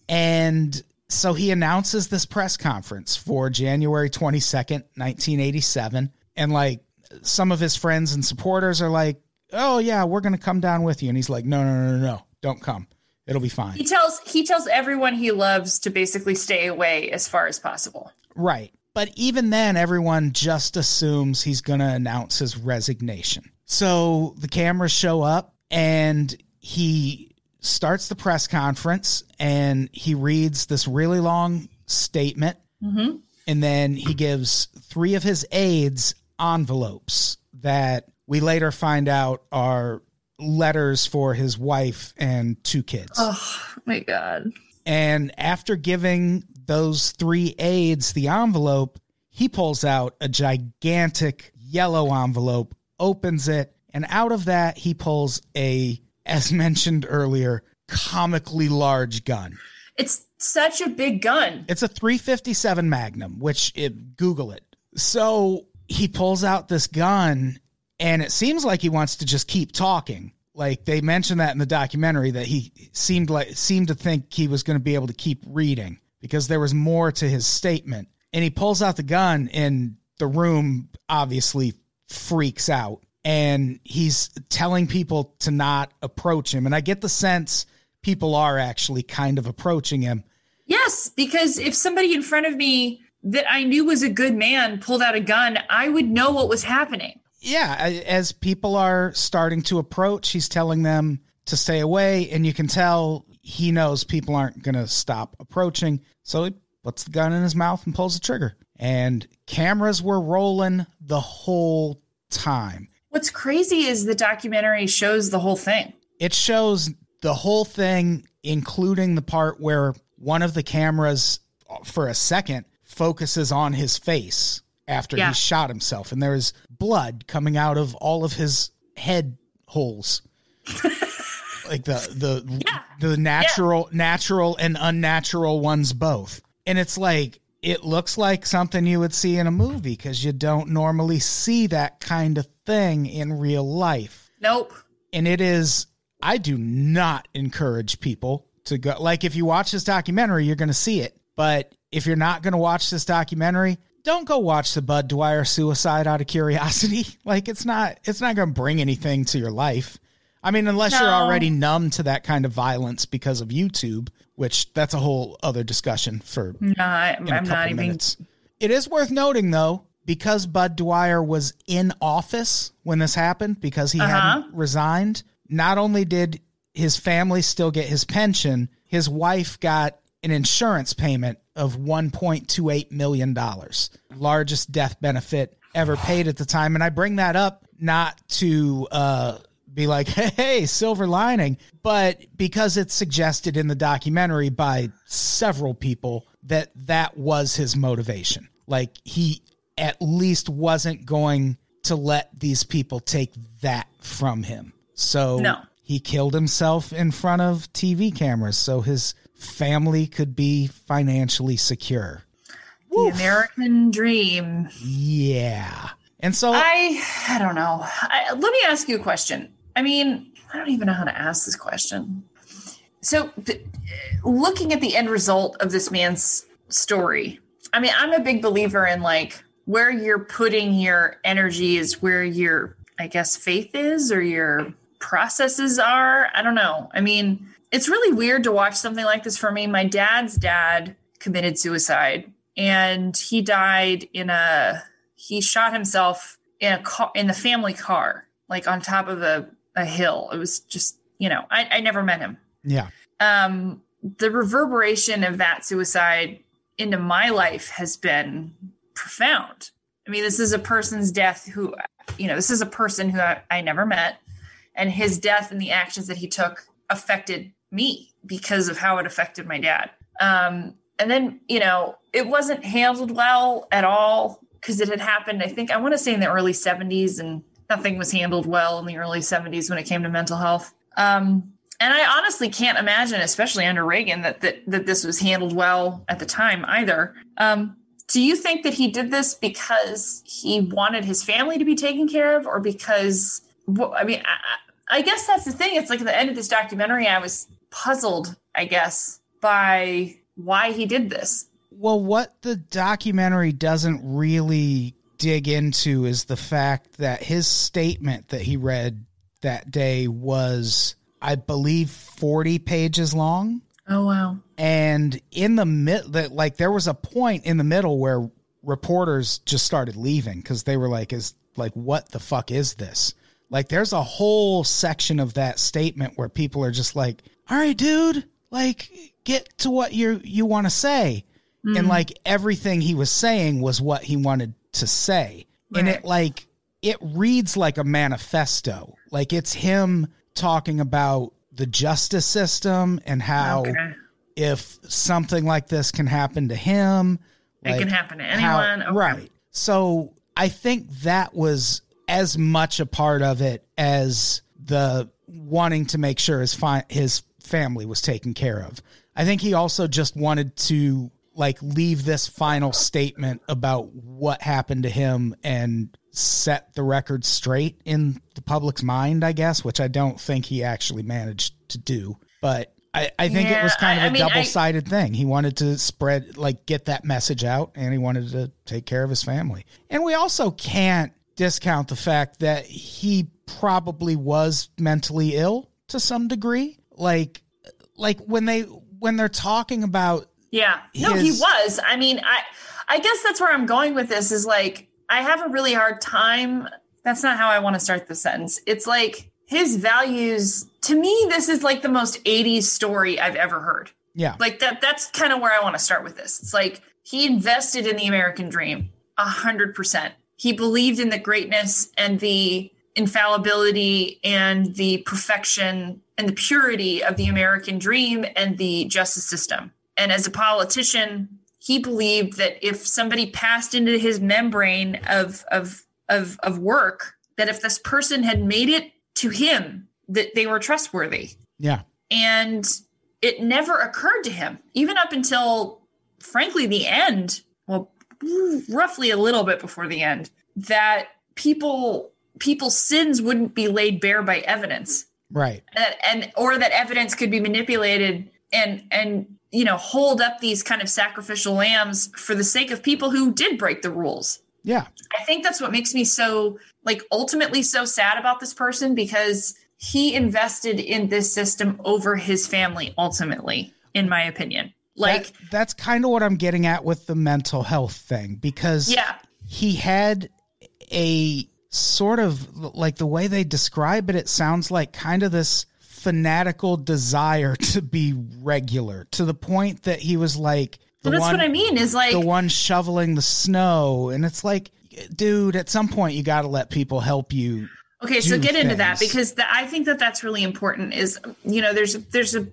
And so he announces this press conference for January 22nd, 1987. And like some of his friends and supporters are like, oh, yeah, we're going to come down with you. And he's like, no, no, no, no, no, don't come. It'll be fine. he tells he tells everyone he loves to basically stay away as far as possible. Right. But even then, everyone just assumes he's going to announce his resignation. So the cameras show up and he starts the press conference and he reads this really long statement. Mm-hmm. And then he gives three of his aides envelopes that we later find out are letters for his wife and two kids. Oh my god. And after giving those three aides the envelope, he pulls out a gigantic yellow envelope, opens it, and out of that, he pulls a, as mentioned earlier, comically large gun. It's such a big gun. It's a 357 Magnum, which it, Google it. So he pulls out this gun, and it seems like he wants to just keep talking. Like they mentioned that in the documentary that he seemed like seemed to think he was going to be able to keep reading because there was more to his statement. And he pulls out the gun, and the room obviously freaks out. And he's telling people to not approach him. And I get the sense people are actually kind of approaching him. Yes, because if somebody in front of me that I knew was a good man pulled out a gun, I would know what was happening. Yeah, as people are starting to approach, he's telling them to stay away, and you can tell he knows people aren't going to stop approaching. So he puts the gun in his mouth and pulls the trigger. And cameras were rolling the whole time. What's crazy is the documentary shows the whole thing. It shows the whole thing, including the part where one of the cameras, for a second, focuses on his face after Yeah. he shot himself, and there is blood coming out of all of his head holes. like the the Yeah. the natural natural and unnatural ones both. And it's like it looks like something you would see in a movie because you don't normally see that kind of thing in real life. Nope. and it is i do not encourage people to go like if you watch this documentary you're going to see it. But if you're not going to watch this documentary don't go watch the budd dwyer suicide out of curiosity. Like it's not it's not going to bring anything to your life i mean unless you're already numb to that kind of violence because of youtube which that's a whole other discussion for No, I, in a I'm couple not even. minutes. It is worth noting, though, because Budd Dwyer was in office when this happened, because he Uh-huh. hadn't resigned. Not only did his family still get his pension, his wife got an insurance payment of $1.28 million, largest death benefit ever paid at the time. And I bring that up not to uh, be like, hey, silver lining, but because it's suggested in the documentary by several people that that was his motivation. Like he at least wasn't going to let these people take that from him. So No. he killed himself in front of TV cameras so his family could be financially secure. The American dream. Yeah. And so I I don't know. I, let me ask you a question. I mean, I don't even know how to ask this question. So, looking at the end result of this man's story, I mean, I'm a big believer in like where you're putting your energy is where your, I guess, faith is or your processes are. I don't know. I mean, it's really weird to watch something like this for me. My dad's dad committed suicide and he died in a he shot himself in a car in the family car like on top of a, a hill. It was just you know I, I never met him. Yeah. um the reverberation of that suicide into my life has been profound. I mean this is a person's death who you know this is a person who i, I never met and his death and the actions that he took affected me because of how it affected my dad. Um and then you know it wasn't handled well at all because it had happened i think i want to say in the early 70s and nothing was handled well in the early 70s when it came to mental health. Um, and i honestly can't imagine especially under reagan that, that that this was handled well at the time either. Um, do you think that he did this because he wanted his family to be taken care of or because well, i mean I, I guess that's the thing. It's like at the end of this documentary i was puzzled i guess by why he did this. Well, what the documentary doesn't really dig into is the fact that his statement that he read that day was, I believe, 40 pages long. oh wow And in the mid, that like there was a point in the middle where reporters just started leaving because they were like, "Is like what the fuck is this?" Like, there's a whole section of that statement where people are just like, "All right, dude, like get to what you you want to say," and hmm. like everything he was saying was what he wanted to say, and it like it reads like a manifesto. Like it's him talking about the justice system and how okay if something like this can happen to him it can happen to how- anyone Okay. right so I think that was as much a part of it as the wanting to make sure his fi- his family was taken care of. I think he also just wanted to like leave this final statement about what happened to him and set the record straight in the public's mind, I guess, which I don't think he actually managed to do. But I, I think it was kind of I- a I mean, double sided thing. He wanted to spread, like, get that message out and he wanted to take care of his family. And we also can't discount the fact that he probably was mentally ill to some degree. Like, like when they, when they're talking about Yeah. No, he was. I mean, I I guess that's where I'm going with this is like I have a really hard time. That's not how I want to start the sentence. It's like his values to me this is like the most 80s story I've ever heard. yeah, Like that that's kind of where I want to start with this. It's like he invested in the American dream a hundred percent. He believed in the greatness and the infallibility and the perfection and the purity of the American dream and the justice system. And as a politician, he believed that if somebody passed into his membrane of of of, of work, that if this person had made it to him, that they were trustworthy. Yeah, and it never occurred to him even up until frankly the end well roughly a little bit before the end that people people's sins wouldn't be laid bare by evidence. Right. and, and or that evidence could be manipulated and and you know hold up these kind of sacrificial lambs for the sake of people who did break the rules Yeah, I think that's what makes me so like ultimately so sad about this person because he invested in this system over his family ultimately in my opinion. Like That- that's kind of what I'm getting at with the mental health thing because yeah. he had a sort of like the way they describe it, it sounds like kind of this fanatical desire to be regular to the point that he was like So that's one, what I mean is like the one shoveling the snow. And it's like, dude, at some point you got to let people help you. Okay, so get into that because the, I think that that's really important. Is you know, there's there's a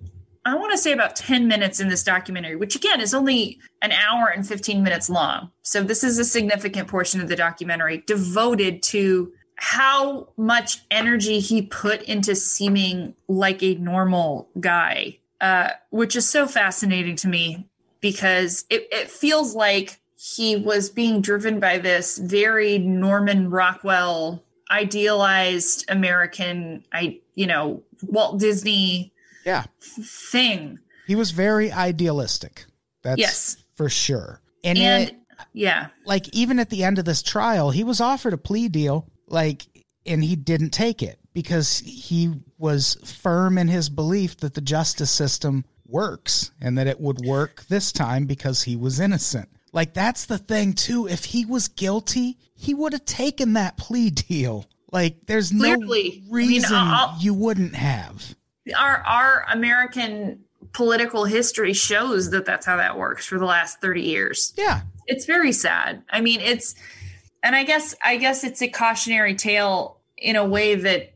I want to say about ten minutes in this documentary, which again is only an hour and fifteen minutes long. So this is a significant portion of the documentary devoted to how much energy he put into seeming like a normal guy, uh, which is so fascinating to me because it, it feels like he was being driven by this very Norman Rockwell idealized American, I you know Walt Disney Yeah. thing. He was very idealistic. That's Yes. for sure. And, And it, yeah, like even at the end of this trial, he was offered a plea deal, like, and he didn't take it because he was firm in his belief that the justice system works and that it would work this time because he was innocent. Like that's the thing too. If he was guilty, he would have taken that plea deal. Like there's no Clearly. I mean, reason you wouldn't have. our our American political history shows that that's how that works for the last 30 years. Yeah. It's very sad. I mean, it's and I guess I guess it's a cautionary tale in a way that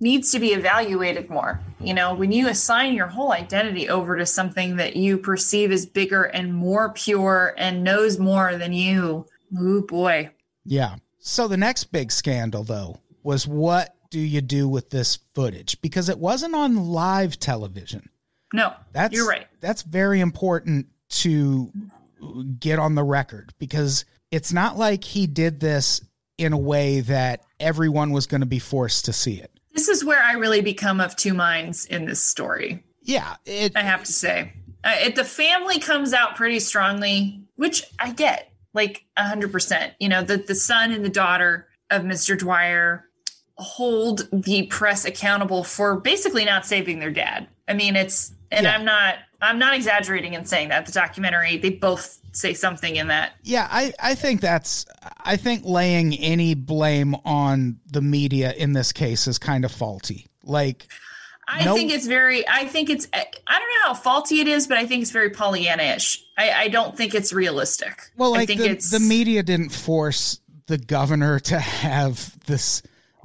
needs to be evaluated more. You know, when you assign your whole identity over to something that you perceive as bigger and more pure and knows more than you, oh boy. Yeah. So the next big scandal, though, was what do you do with this footage? Because it wasn't on live television. No, That's you're right. That's very important to get on the record because it's not like he did this in a way that everyone was going to be forced to see it. This is where I really become of two minds in this story. Yeah, it I have to say. Uh, it, the family comes out pretty strongly, which I get, like a 100%. You know, the, the son and the daughter of Mr. Dwyer hold the press accountable for basically not saving their dad. I mean, it's, and Yeah. I'm not, I'm not exaggerating in saying that. The documentary, they both say something in that. yeah, I I think that's I think laying any blame on the media in this case is kind of faulty. Like I No- think it's very, I think it's, I don't know how faulty it is, but I think it's very Pollyanna-ish. I, I don't think it's realistic. Well, I like think the, it's the media didn't force the governor to have this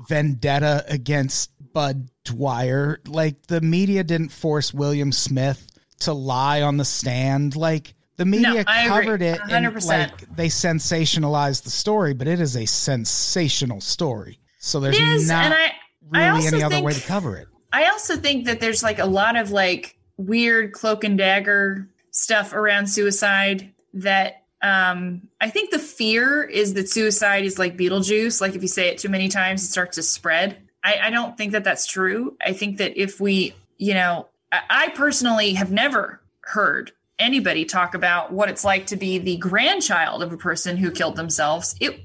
vendetta against Budd Dwyer. Like the media didn't force William Smith to lie on the stand. Like The media I agree. covered it and 100%. like they sensationalized the story, but it is a sensational story. So there's is, not and I I really also any other think, way to cover it. I also think that there's like a lot of like weird cloak and dagger stuff around suicide that um I think the fear is that suicide is like Beetlejuice. Like if you say it too many times, it starts to spread. I, I don't think that that's true. I think that if we, you know, I, personally have never heard anybody talk about what it's like to be the grandchild of a person who killed themselves. It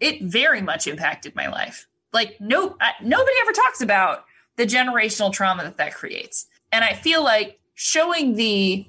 it very much impacted my life. Like no, I, nobody ever talks about the generational trauma that that creates. And I feel like showing the,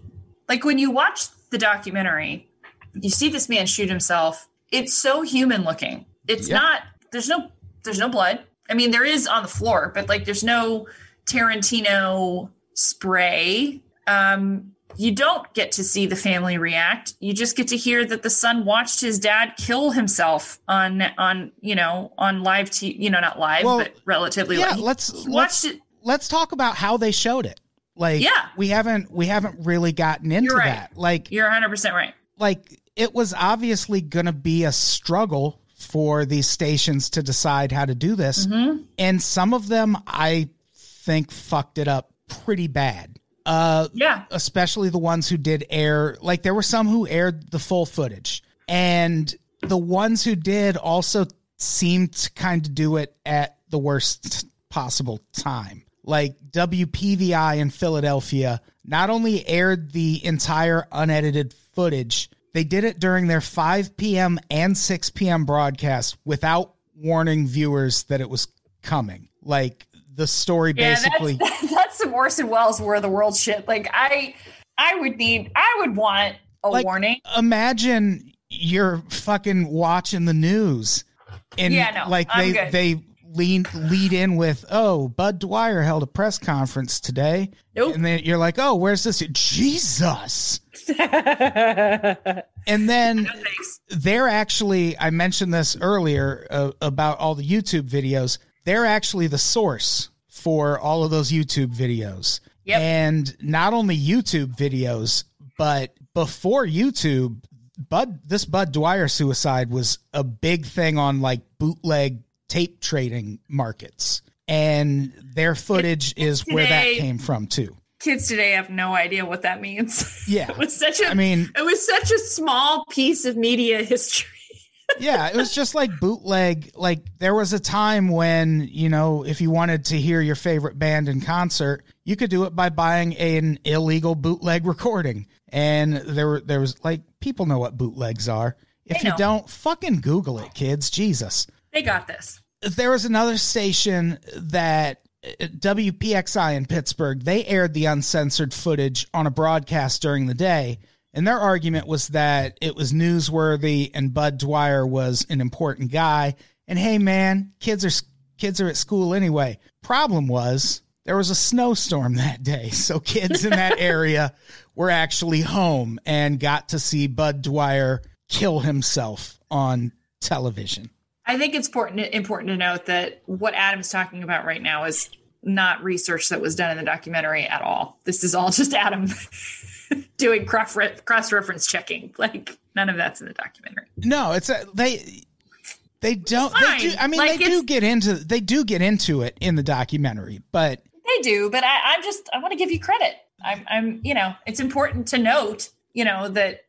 like when you watch the documentary, you see this man shoot himself. It's so human looking. It's Yeah. not. There's no. There's no blood. I mean, there is on the floor, but like, there's no Tarantino spray. Um, you don't get to see the family react. You just get to hear that the son watched his dad kill himself on on you know on live t you know not live Well, but relatively Yeah, live. Let's watched let's it. let's talk about how they showed it. Like Yeah. we haven't we haven't really gotten into right. that. Like You're 100 percent right. like it was obviously going to be a struggle for these stations to decide how to do this. Mm-hmm. And some of them I think fucked it up pretty bad. Uh Yeah, especially the ones who did air like there were some who aired the full footage and the ones who did also seemed to kind of do it at the worst possible time like WPVI in Philadelphia not only aired the entire unedited footage they did it during their 5 p.m. and 6 p.m. broadcast without warning viewers that it was coming like the story yeah. basically That's, that's some Orson Welles of the World shit. Like I, I would need. I would want a Like- warning. imagine you're fucking watching the news and Yeah, no, like I'm they good. they lean lead in with oh budd dwyer held a press conference today Nope. and then you're like oh where's this jesus and then Thanks. they're actually i mentioned this earlier uh, about all the youtube videos they're actually the source for all of those youtube videos Yep. and not only youtube videos but before youtube budd this budd dwyer suicide was a big thing on like bootleg tape trading markets and their footage is where that came from too Kids today have no idea what that means. yeah it was such a. i mean it was such a small piece of media history. Yeah, it was just like bootleg. Like there was a time when, you know, if you wanted to hear your favorite band in concert, you could do it by buying an illegal bootleg recording. And there were there was like people know what bootlegs are. If you don't, fucking Google it, kids. Jesus. They got this. There was another station that uh, WPXI in Pittsburgh, they aired the uncensored footage on a broadcast during the day. And their argument was that it was newsworthy and Budd Dwyer was an important guy. And hey, man, kids are kids are at school anyway. Problem was there was a snowstorm that day, so kids in that area were actually home and got to see Budd Dwyer kill himself on television. I think it's important important to note that what Adam's talking about right now is not research that was done in the documentary at all. This is all just Adam doing cross cross reference checking. Like none of that's in the documentary. No, it's a, they they don't they do I mean Like, they do get into they do get into it in the documentary, but They do, but I, I'm just I want to give you credit. I'm I'm you know it's important to note you know that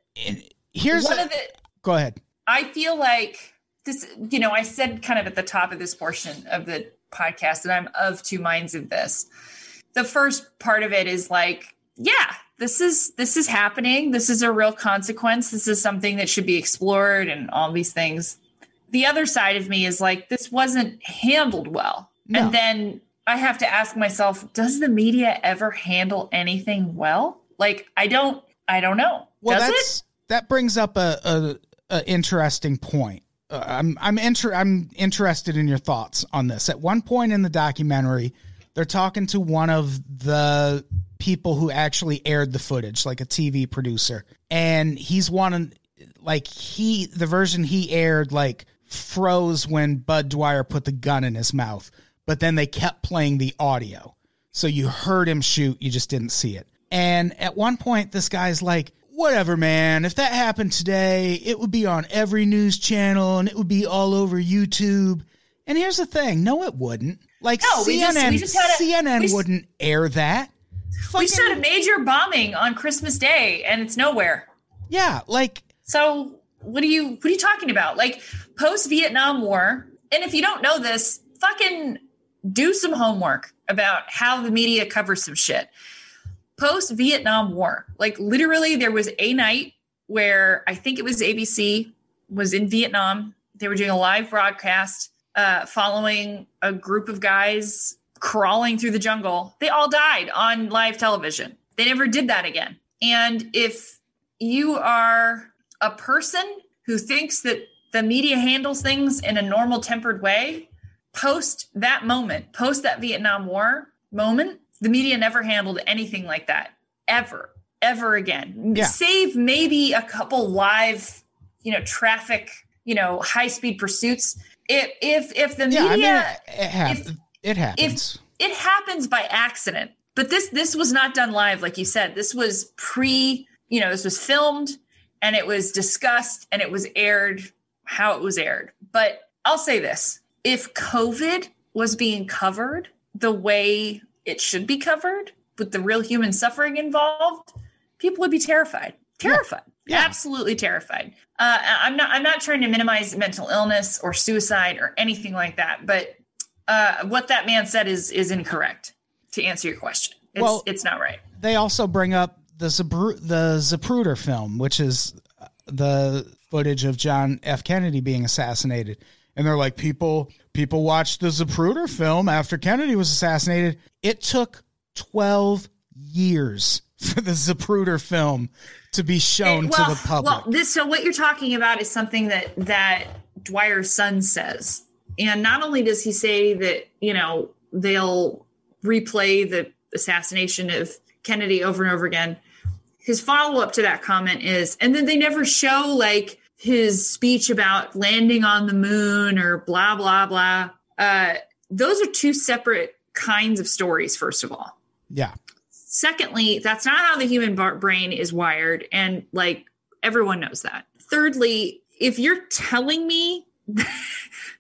here's one a- of the go ahead. I feel like this, you know, I said kind of at the top of this portion of the podcast that I'm of two minds of this. The first part of it is like, yeah, this is this is happening. This is a real consequence. This is something that should be explored and all these things. The other side of me is like, this wasn't handled well. No. And then I have to ask myself, does the media ever handle anything well? Like, I don't, I don't know. Well, does that's it? that brings up a, a, a interesting point. Uh, I'm I'm inter- I'm interested in your thoughts on this. At one point in the documentary, they're talking to one of the people who actually aired the footage, like a TV producer, and he's one like he the version he aired like froze when Budd Dwyer put the gun in his mouth, but then they kept playing the audio. So you heard him shoot, you just didn't see it. And at one point, this guy's like, whatever, man. If that happened today, it would be on every news channel and it would be all over YouTube. And here's the thing no, it wouldn't. Like No, we just- CNN, we just a- CNN we wouldn't air that. we Fucking- just had a major bombing on Christmas Day, and it's nowhere. yeah, like So what are you what are you talking about? Like post Vietnam War, and if you don't know this, fucking do some homework about how the media covers some shit. Post Vietnam War, like literally, there was a night where I think it was ABC was in Vietnam. They were doing a live broadcast uh, following a group of guys crawling through the jungle. They all died on live television. They never did that again. And if you are a person who thinks that the media handles things in a normal tempered way, post that moment, post that Vietnam War moment, the media never handled anything like that ever, ever again. Yeah. Save maybe a couple live, you know, traffic, you know, high speed pursuits. If if if the yeah, media I mean, it, it, if- it happens. it happens by accident but this this was not done live like you said this was pre you know this was filmed and it was discussed and it was aired how it was aired but i'll say this if covid was being covered the way it should be covered with the real human suffering involved people would be terrified terrified Yeah. Absolutely terrified uh, i'm not i'm not trying to minimize mental illness or suicide or anything like that but uh, what that man said is is incorrect. To answer your question, it's Well- it's not right. they also bring up the Zapru- the Zapruder film, which is uh, the footage of John F. Kennedy being assassinated. And they're like, people people watched the Zapruder film after Kennedy was assassinated. It took twelve years for the Zapruder film to be shown It- well, to the public. Well, this so what you're talking about is something that that Dwyer's son says, and not only does he say that you know they'll replay the assassination of Kennedy over and over again. His follow up to that comment is, and then they never show like his speech about landing on the moon or blah blah blah. Uh, those are two separate kinds of stories. First of all, yeah. Secondly, that's not how the human brain is wired. And like everyone knows that. Thirdly, if you're telling me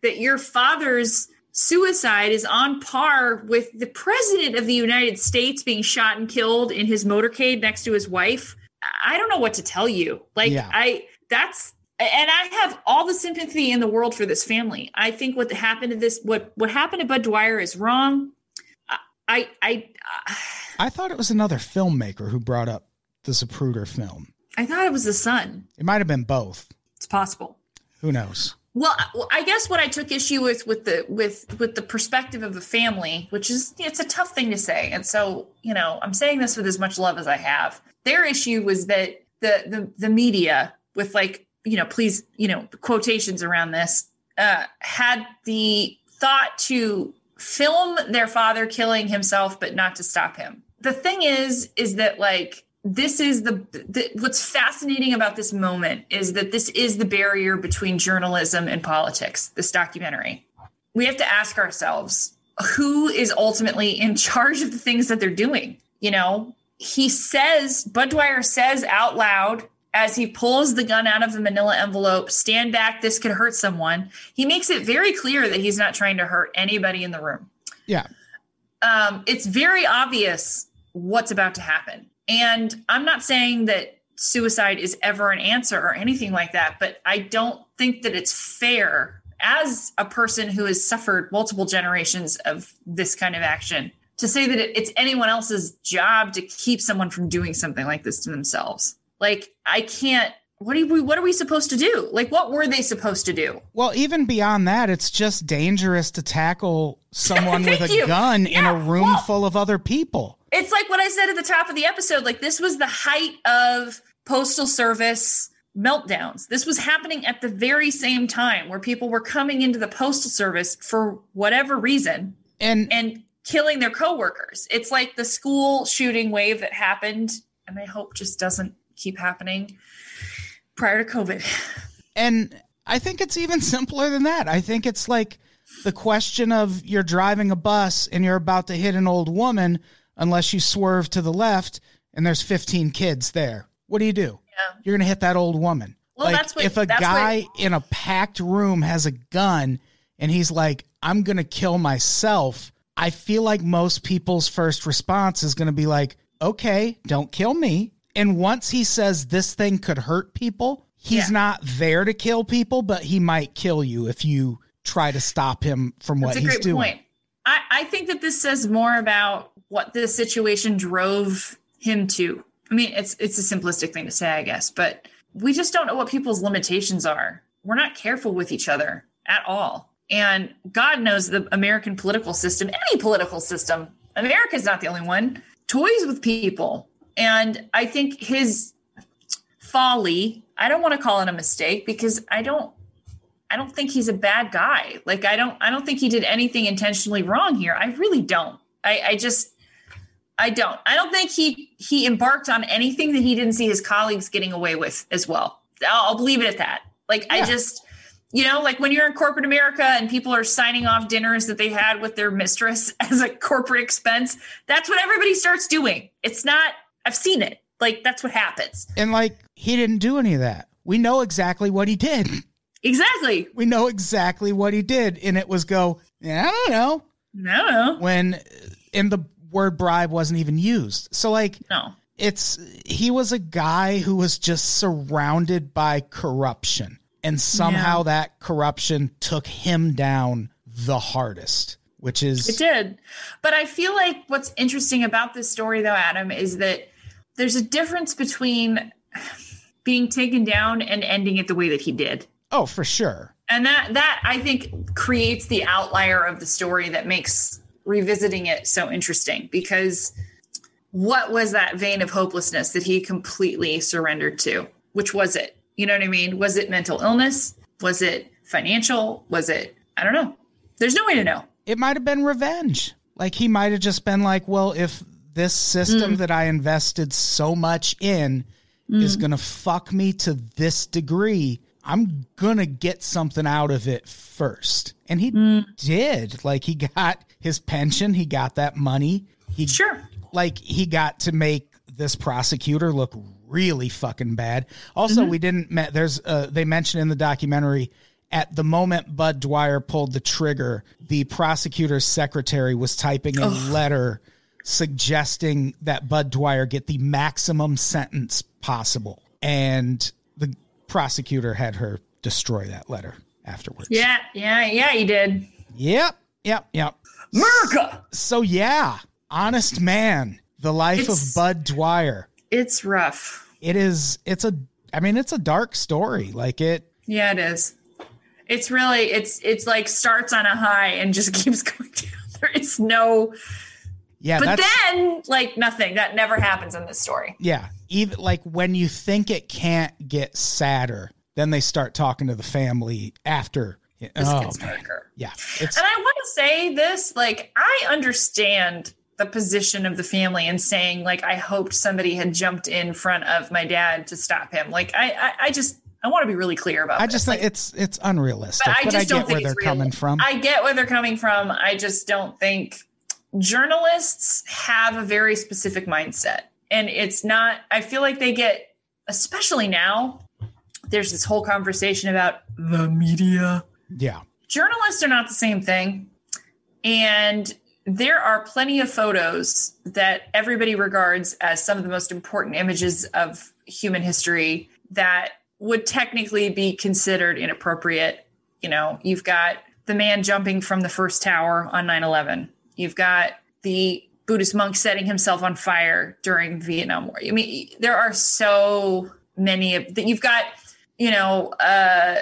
that your father's suicide is on par with the president of the United States being shot and killed in his motorcade next to his wife, I don't know what to tell you. Like, Yeah. I, that's, and I have all the sympathy in the world for this family. I think what happened to this, what what happened to Budd Dwyer is wrong. I, I, I I thought it was another filmmaker who brought up the Zapruder film. I thought it was the son. It might have been both. It's possible. Who knows? Well, I- well, I guess what I took issue with with the with with the perspective of the family, which is it's a tough thing to say, and so you know I'm saying this with as much love as I have. Their issue was that the the the media, with like you know, please you know quotations around this, uh, had the thought to film their father killing himself, but not to stop him. The thing is, is that like this is the, the what's fascinating about this moment is that this is the barrier between journalism and politics this documentary we have to ask ourselves who is ultimately in charge of the things that they're doing you know he says budd dwyer says out loud as he pulls the gun out of the manila envelope stand back this could hurt someone he makes it very clear that he's not trying to hurt anybody in the room Yeah. um, it's very obvious what's about to happen. And I'm not saying that suicide is ever an answer or anything like that, but I don't think that it's fair as a person who has suffered multiple generations of this kind of action to say that it's anyone else's job to keep someone from doing something like this to themselves. Like I can't. What are we? What are we supposed to do? Like, what were they supposed to do? Well, even beyond that, it's just dangerous to tackle someone with a you. gun in a room well- full of other people. it's like what I said at the top of the episode. Like this was the height of postal service meltdowns. This was happening at the very same time where people were coming into the postal service for whatever reason And and killing their coworkers. It's like the school shooting wave that happened and I hope just doesn't keep happening prior to COVID. and I think it's even simpler than that. I think it's like the question of you're driving a bus and you're about to hit an old woman unless you swerve to the left and there's 15 kids there. What do you do? Yeah. you're gonna hit that old woman. Well, like that's what- if a guy what- in a packed room has a gun and he's like, I'm gonna kill myself, I feel like most people's first response is gonna be like, Okay, don't kill me. And once he says this thing could hurt people, he's Yeah. not there to kill people, but he might kill you if you try to stop him from what That's a he's great doing. point. I, I think that this says more about what this situation drove him to. I mean, it's it's a simplistic thing to say, I guess, but we just don't know what people's limitations are. We're not careful with each other at all. And God knows the American political system, any political system, America's not the only one, toys with people. And I think his folly, I don't want to call it a mistake because I don't I don't think he's a bad guy. Like I don't I don't think he did anything intentionally wrong here. I really don't. I, I just I don't. I don't think he he embarked on anything that he didn't see his colleagues getting away with as well. I'll, I'll leave it at that. Like I just you know, like when you're in corporate America and people are signing off dinners that they had with their mistress as a corporate expense, that's what everybody starts doing. It's not I've seen it. Like that's what happens. And like he didn't do any of that. We know exactly what he did. Exactly. We know exactly what he did. And it was go, yeah, I don't know. No, When uh, and the word bribe wasn't even used. So like no. it's he was a guy who was just surrounded by corruption. And somehow Yeah. that corruption took him down the hardest, which is It did. But I feel like what's interesting about this story, though, Adam, is that there's a difference between being taken down and ending it the way that he did. oh, for sure. And that that I think creates the outlier of the story that makes revisiting it so interesting because what was that vein of hopelessness that he completely surrendered to? Which was it? You know what I mean? Was it mental illness? Was it financial? Was it I don't know. There's no way to know. it might have been revenge. Like he might have just been like, well, if this system Mm. that I invested so much in is going to fuck me to this degree, I'm going to get something out of it first. And he Mm. did. Like he got his pension, he got that money. He Sure. like he got to make this prosecutor look really fucking bad. Also, Mm-hmm. we didn't met there's uh, they mentioned in the documentary at the moment Budd Dwyer pulled the trigger, the prosecutor's secretary was typing a letter suggesting that Budd Dwyer get the maximum sentence possible. And the prosecutor had her destroy that letter afterwards. Yeah, yeah, yeah, he did. Yep. Yep. Yep. America. So yeah, honest man, the life It's- of Budd Dwyer. It's rough. It is. It's a. I mean, it's a dark story. Like it. Yeah, it is. It's really it's it's like starts on a high and just keeps going down. There is no Yeah. but then like nothing. That never happens in this story. yeah. Even like when you think it can't get sadder, then they start talking to the family after. This oh gets man. darker. Yeah. It's. And I want to say this, like I understand the position of the family and saying like I hoped somebody had jumped in front of my dad to stop him. Like I I, I just I want to be really clear about I this. just like, think it's it's unrealistic, but I but just I don't think where they're real. coming from. I get where they're coming from. I just don't think journalists have a very specific mindset. And it's not, I feel like they get, especially now, there's this whole conversation about the media. yeah. Journalists are not the same thing. And there are plenty of photos that everybody regards as some of the most important images of human history that would technically be considered inappropriate. You know, you've got the man jumping from the first tower on 9 11, you've got the Buddhist monk setting himself on fire during the Vietnam War. I mean, there are so many of that. You've got, you know, uh,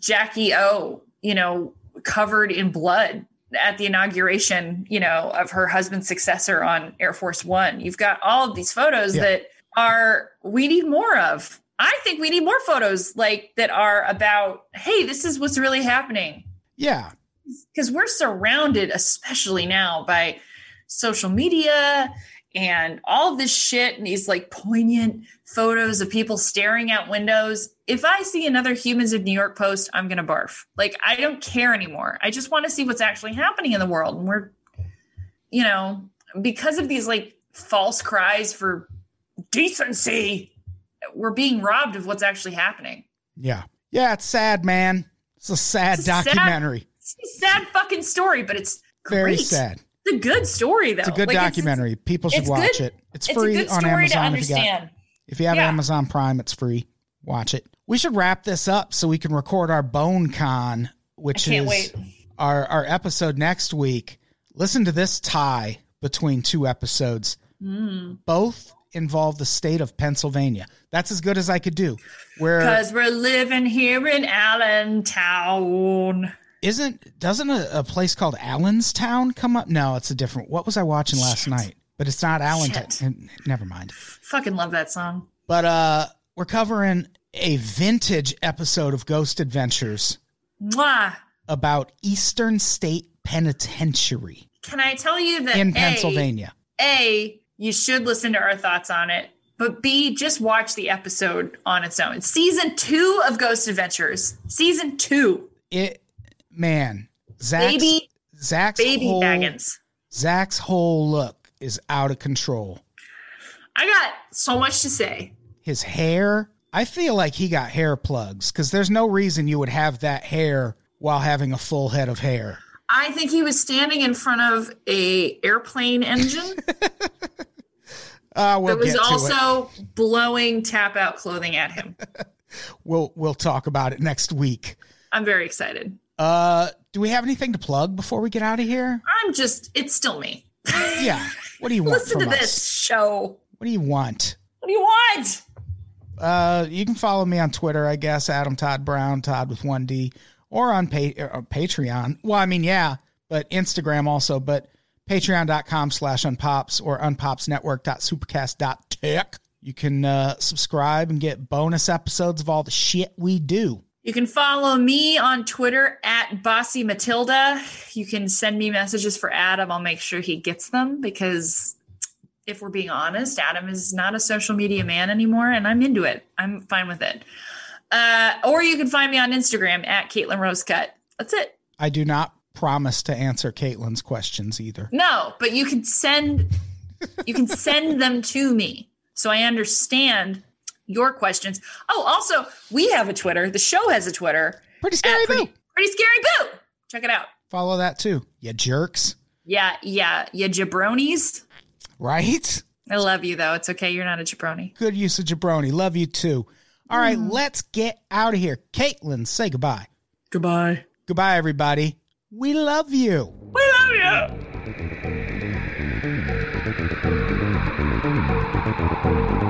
Jackie O, you know, covered in blood at the inauguration, you know, of her husband's successor on Air Force One. You've got all of these photos Yeah. that are we need more of. I think we need more photos like that are about, hey, this is what's really happening. Yeah. Because we're surrounded, especially now, by social media and all this shit and these like poignant photos of people staring out windows. If I see another Humans of New York post, I'm going to barf. Like, I don't care anymore. I just want to see what's actually happening in the world. And we're, you know, because of these like false cries for decency, we're being robbed of what's actually happening. Yeah. Yeah, it's sad, man. It's a sad It's sad- documentary. A sad fucking story, but it's Very great. sad. It's a good story, though. It's a good Like, documentary. People should watch good- it. It's It's, free a good on Amazon if you got. If you have Yeah. Amazon Prime, it's free. Watch it. We should wrap this up so we can record our Bone Con, which is wait. our our episode next week. Listen to this tie between two episodes. Mm. Both involve the state of Pennsylvania. That's as good as I could do. Where Because we're living here in Allentown. Isn't doesn't a, a place called Allenstown come up? No, it's a different. What was I watching last Shit. night? But it's not Allentown. Never mind. Fucking love that song. But uh we're covering a vintage episode of Ghost Adventures Mwah. about Eastern State Penitentiary Can I tell you that in A, Pennsylvania. A, you should listen to our thoughts on it. But B, just watch the episode on its own. Season two of Ghost Adventures. Season two. It man, Zach's, Baby, Zach's baby whole Baggins. Zach's whole look is out of control. I got so much to say. His hair, I feel like he got hair plugs because there's no reason you would have that hair while having a full head of hair. I think he was standing in front of a airplane engine Uh, we'll that was get to it. also blowing tap out clothing at him. We'll we'll talk about it next week. I'm very excited. Uh, do we have anything to plug before we get out of here? I'm just, it's still me. Yeah. What do you want Listen to us? this show. What do you want? What do you want? Uh, you can follow me on Twitter, I guess, Adam Todd Brown, Todd with one D, or on pa- or Patreon. Well, I mean, yeah, but Instagram also, but patreon.com slash unpops or unpopsnetwork.supercast.tech. You can uh, subscribe and get bonus episodes of all the shit we do. You can follow me on Twitter at Bossy Matilda. You can send me messages for Adam. I'll make sure he gets them because if we're being honest, Adam is not a social media man anymore, and I'm into it. I'm fine with it. Uh, or you can find me on Instagram at Caitlin Rosecut. That's it. I do not promise to answer Caitlin's questions either. No, but you can send you can send them to me so I understand your questions. Oh, also, we have a Twitter. The show has a Twitter. Pretty scary, At pretty, boo. pretty scary boo. Check it out. Follow that too, you jerks. Yeah, yeah, yeah, jabronis. Right? I love you though. It's okay. You're not a jabroni. Good use of jabroni. Love you too. All right, mm. let's get out of here. Caitlin, say goodbye. Goodbye. Goodbye, everybody. We love you. We love you. Thank you.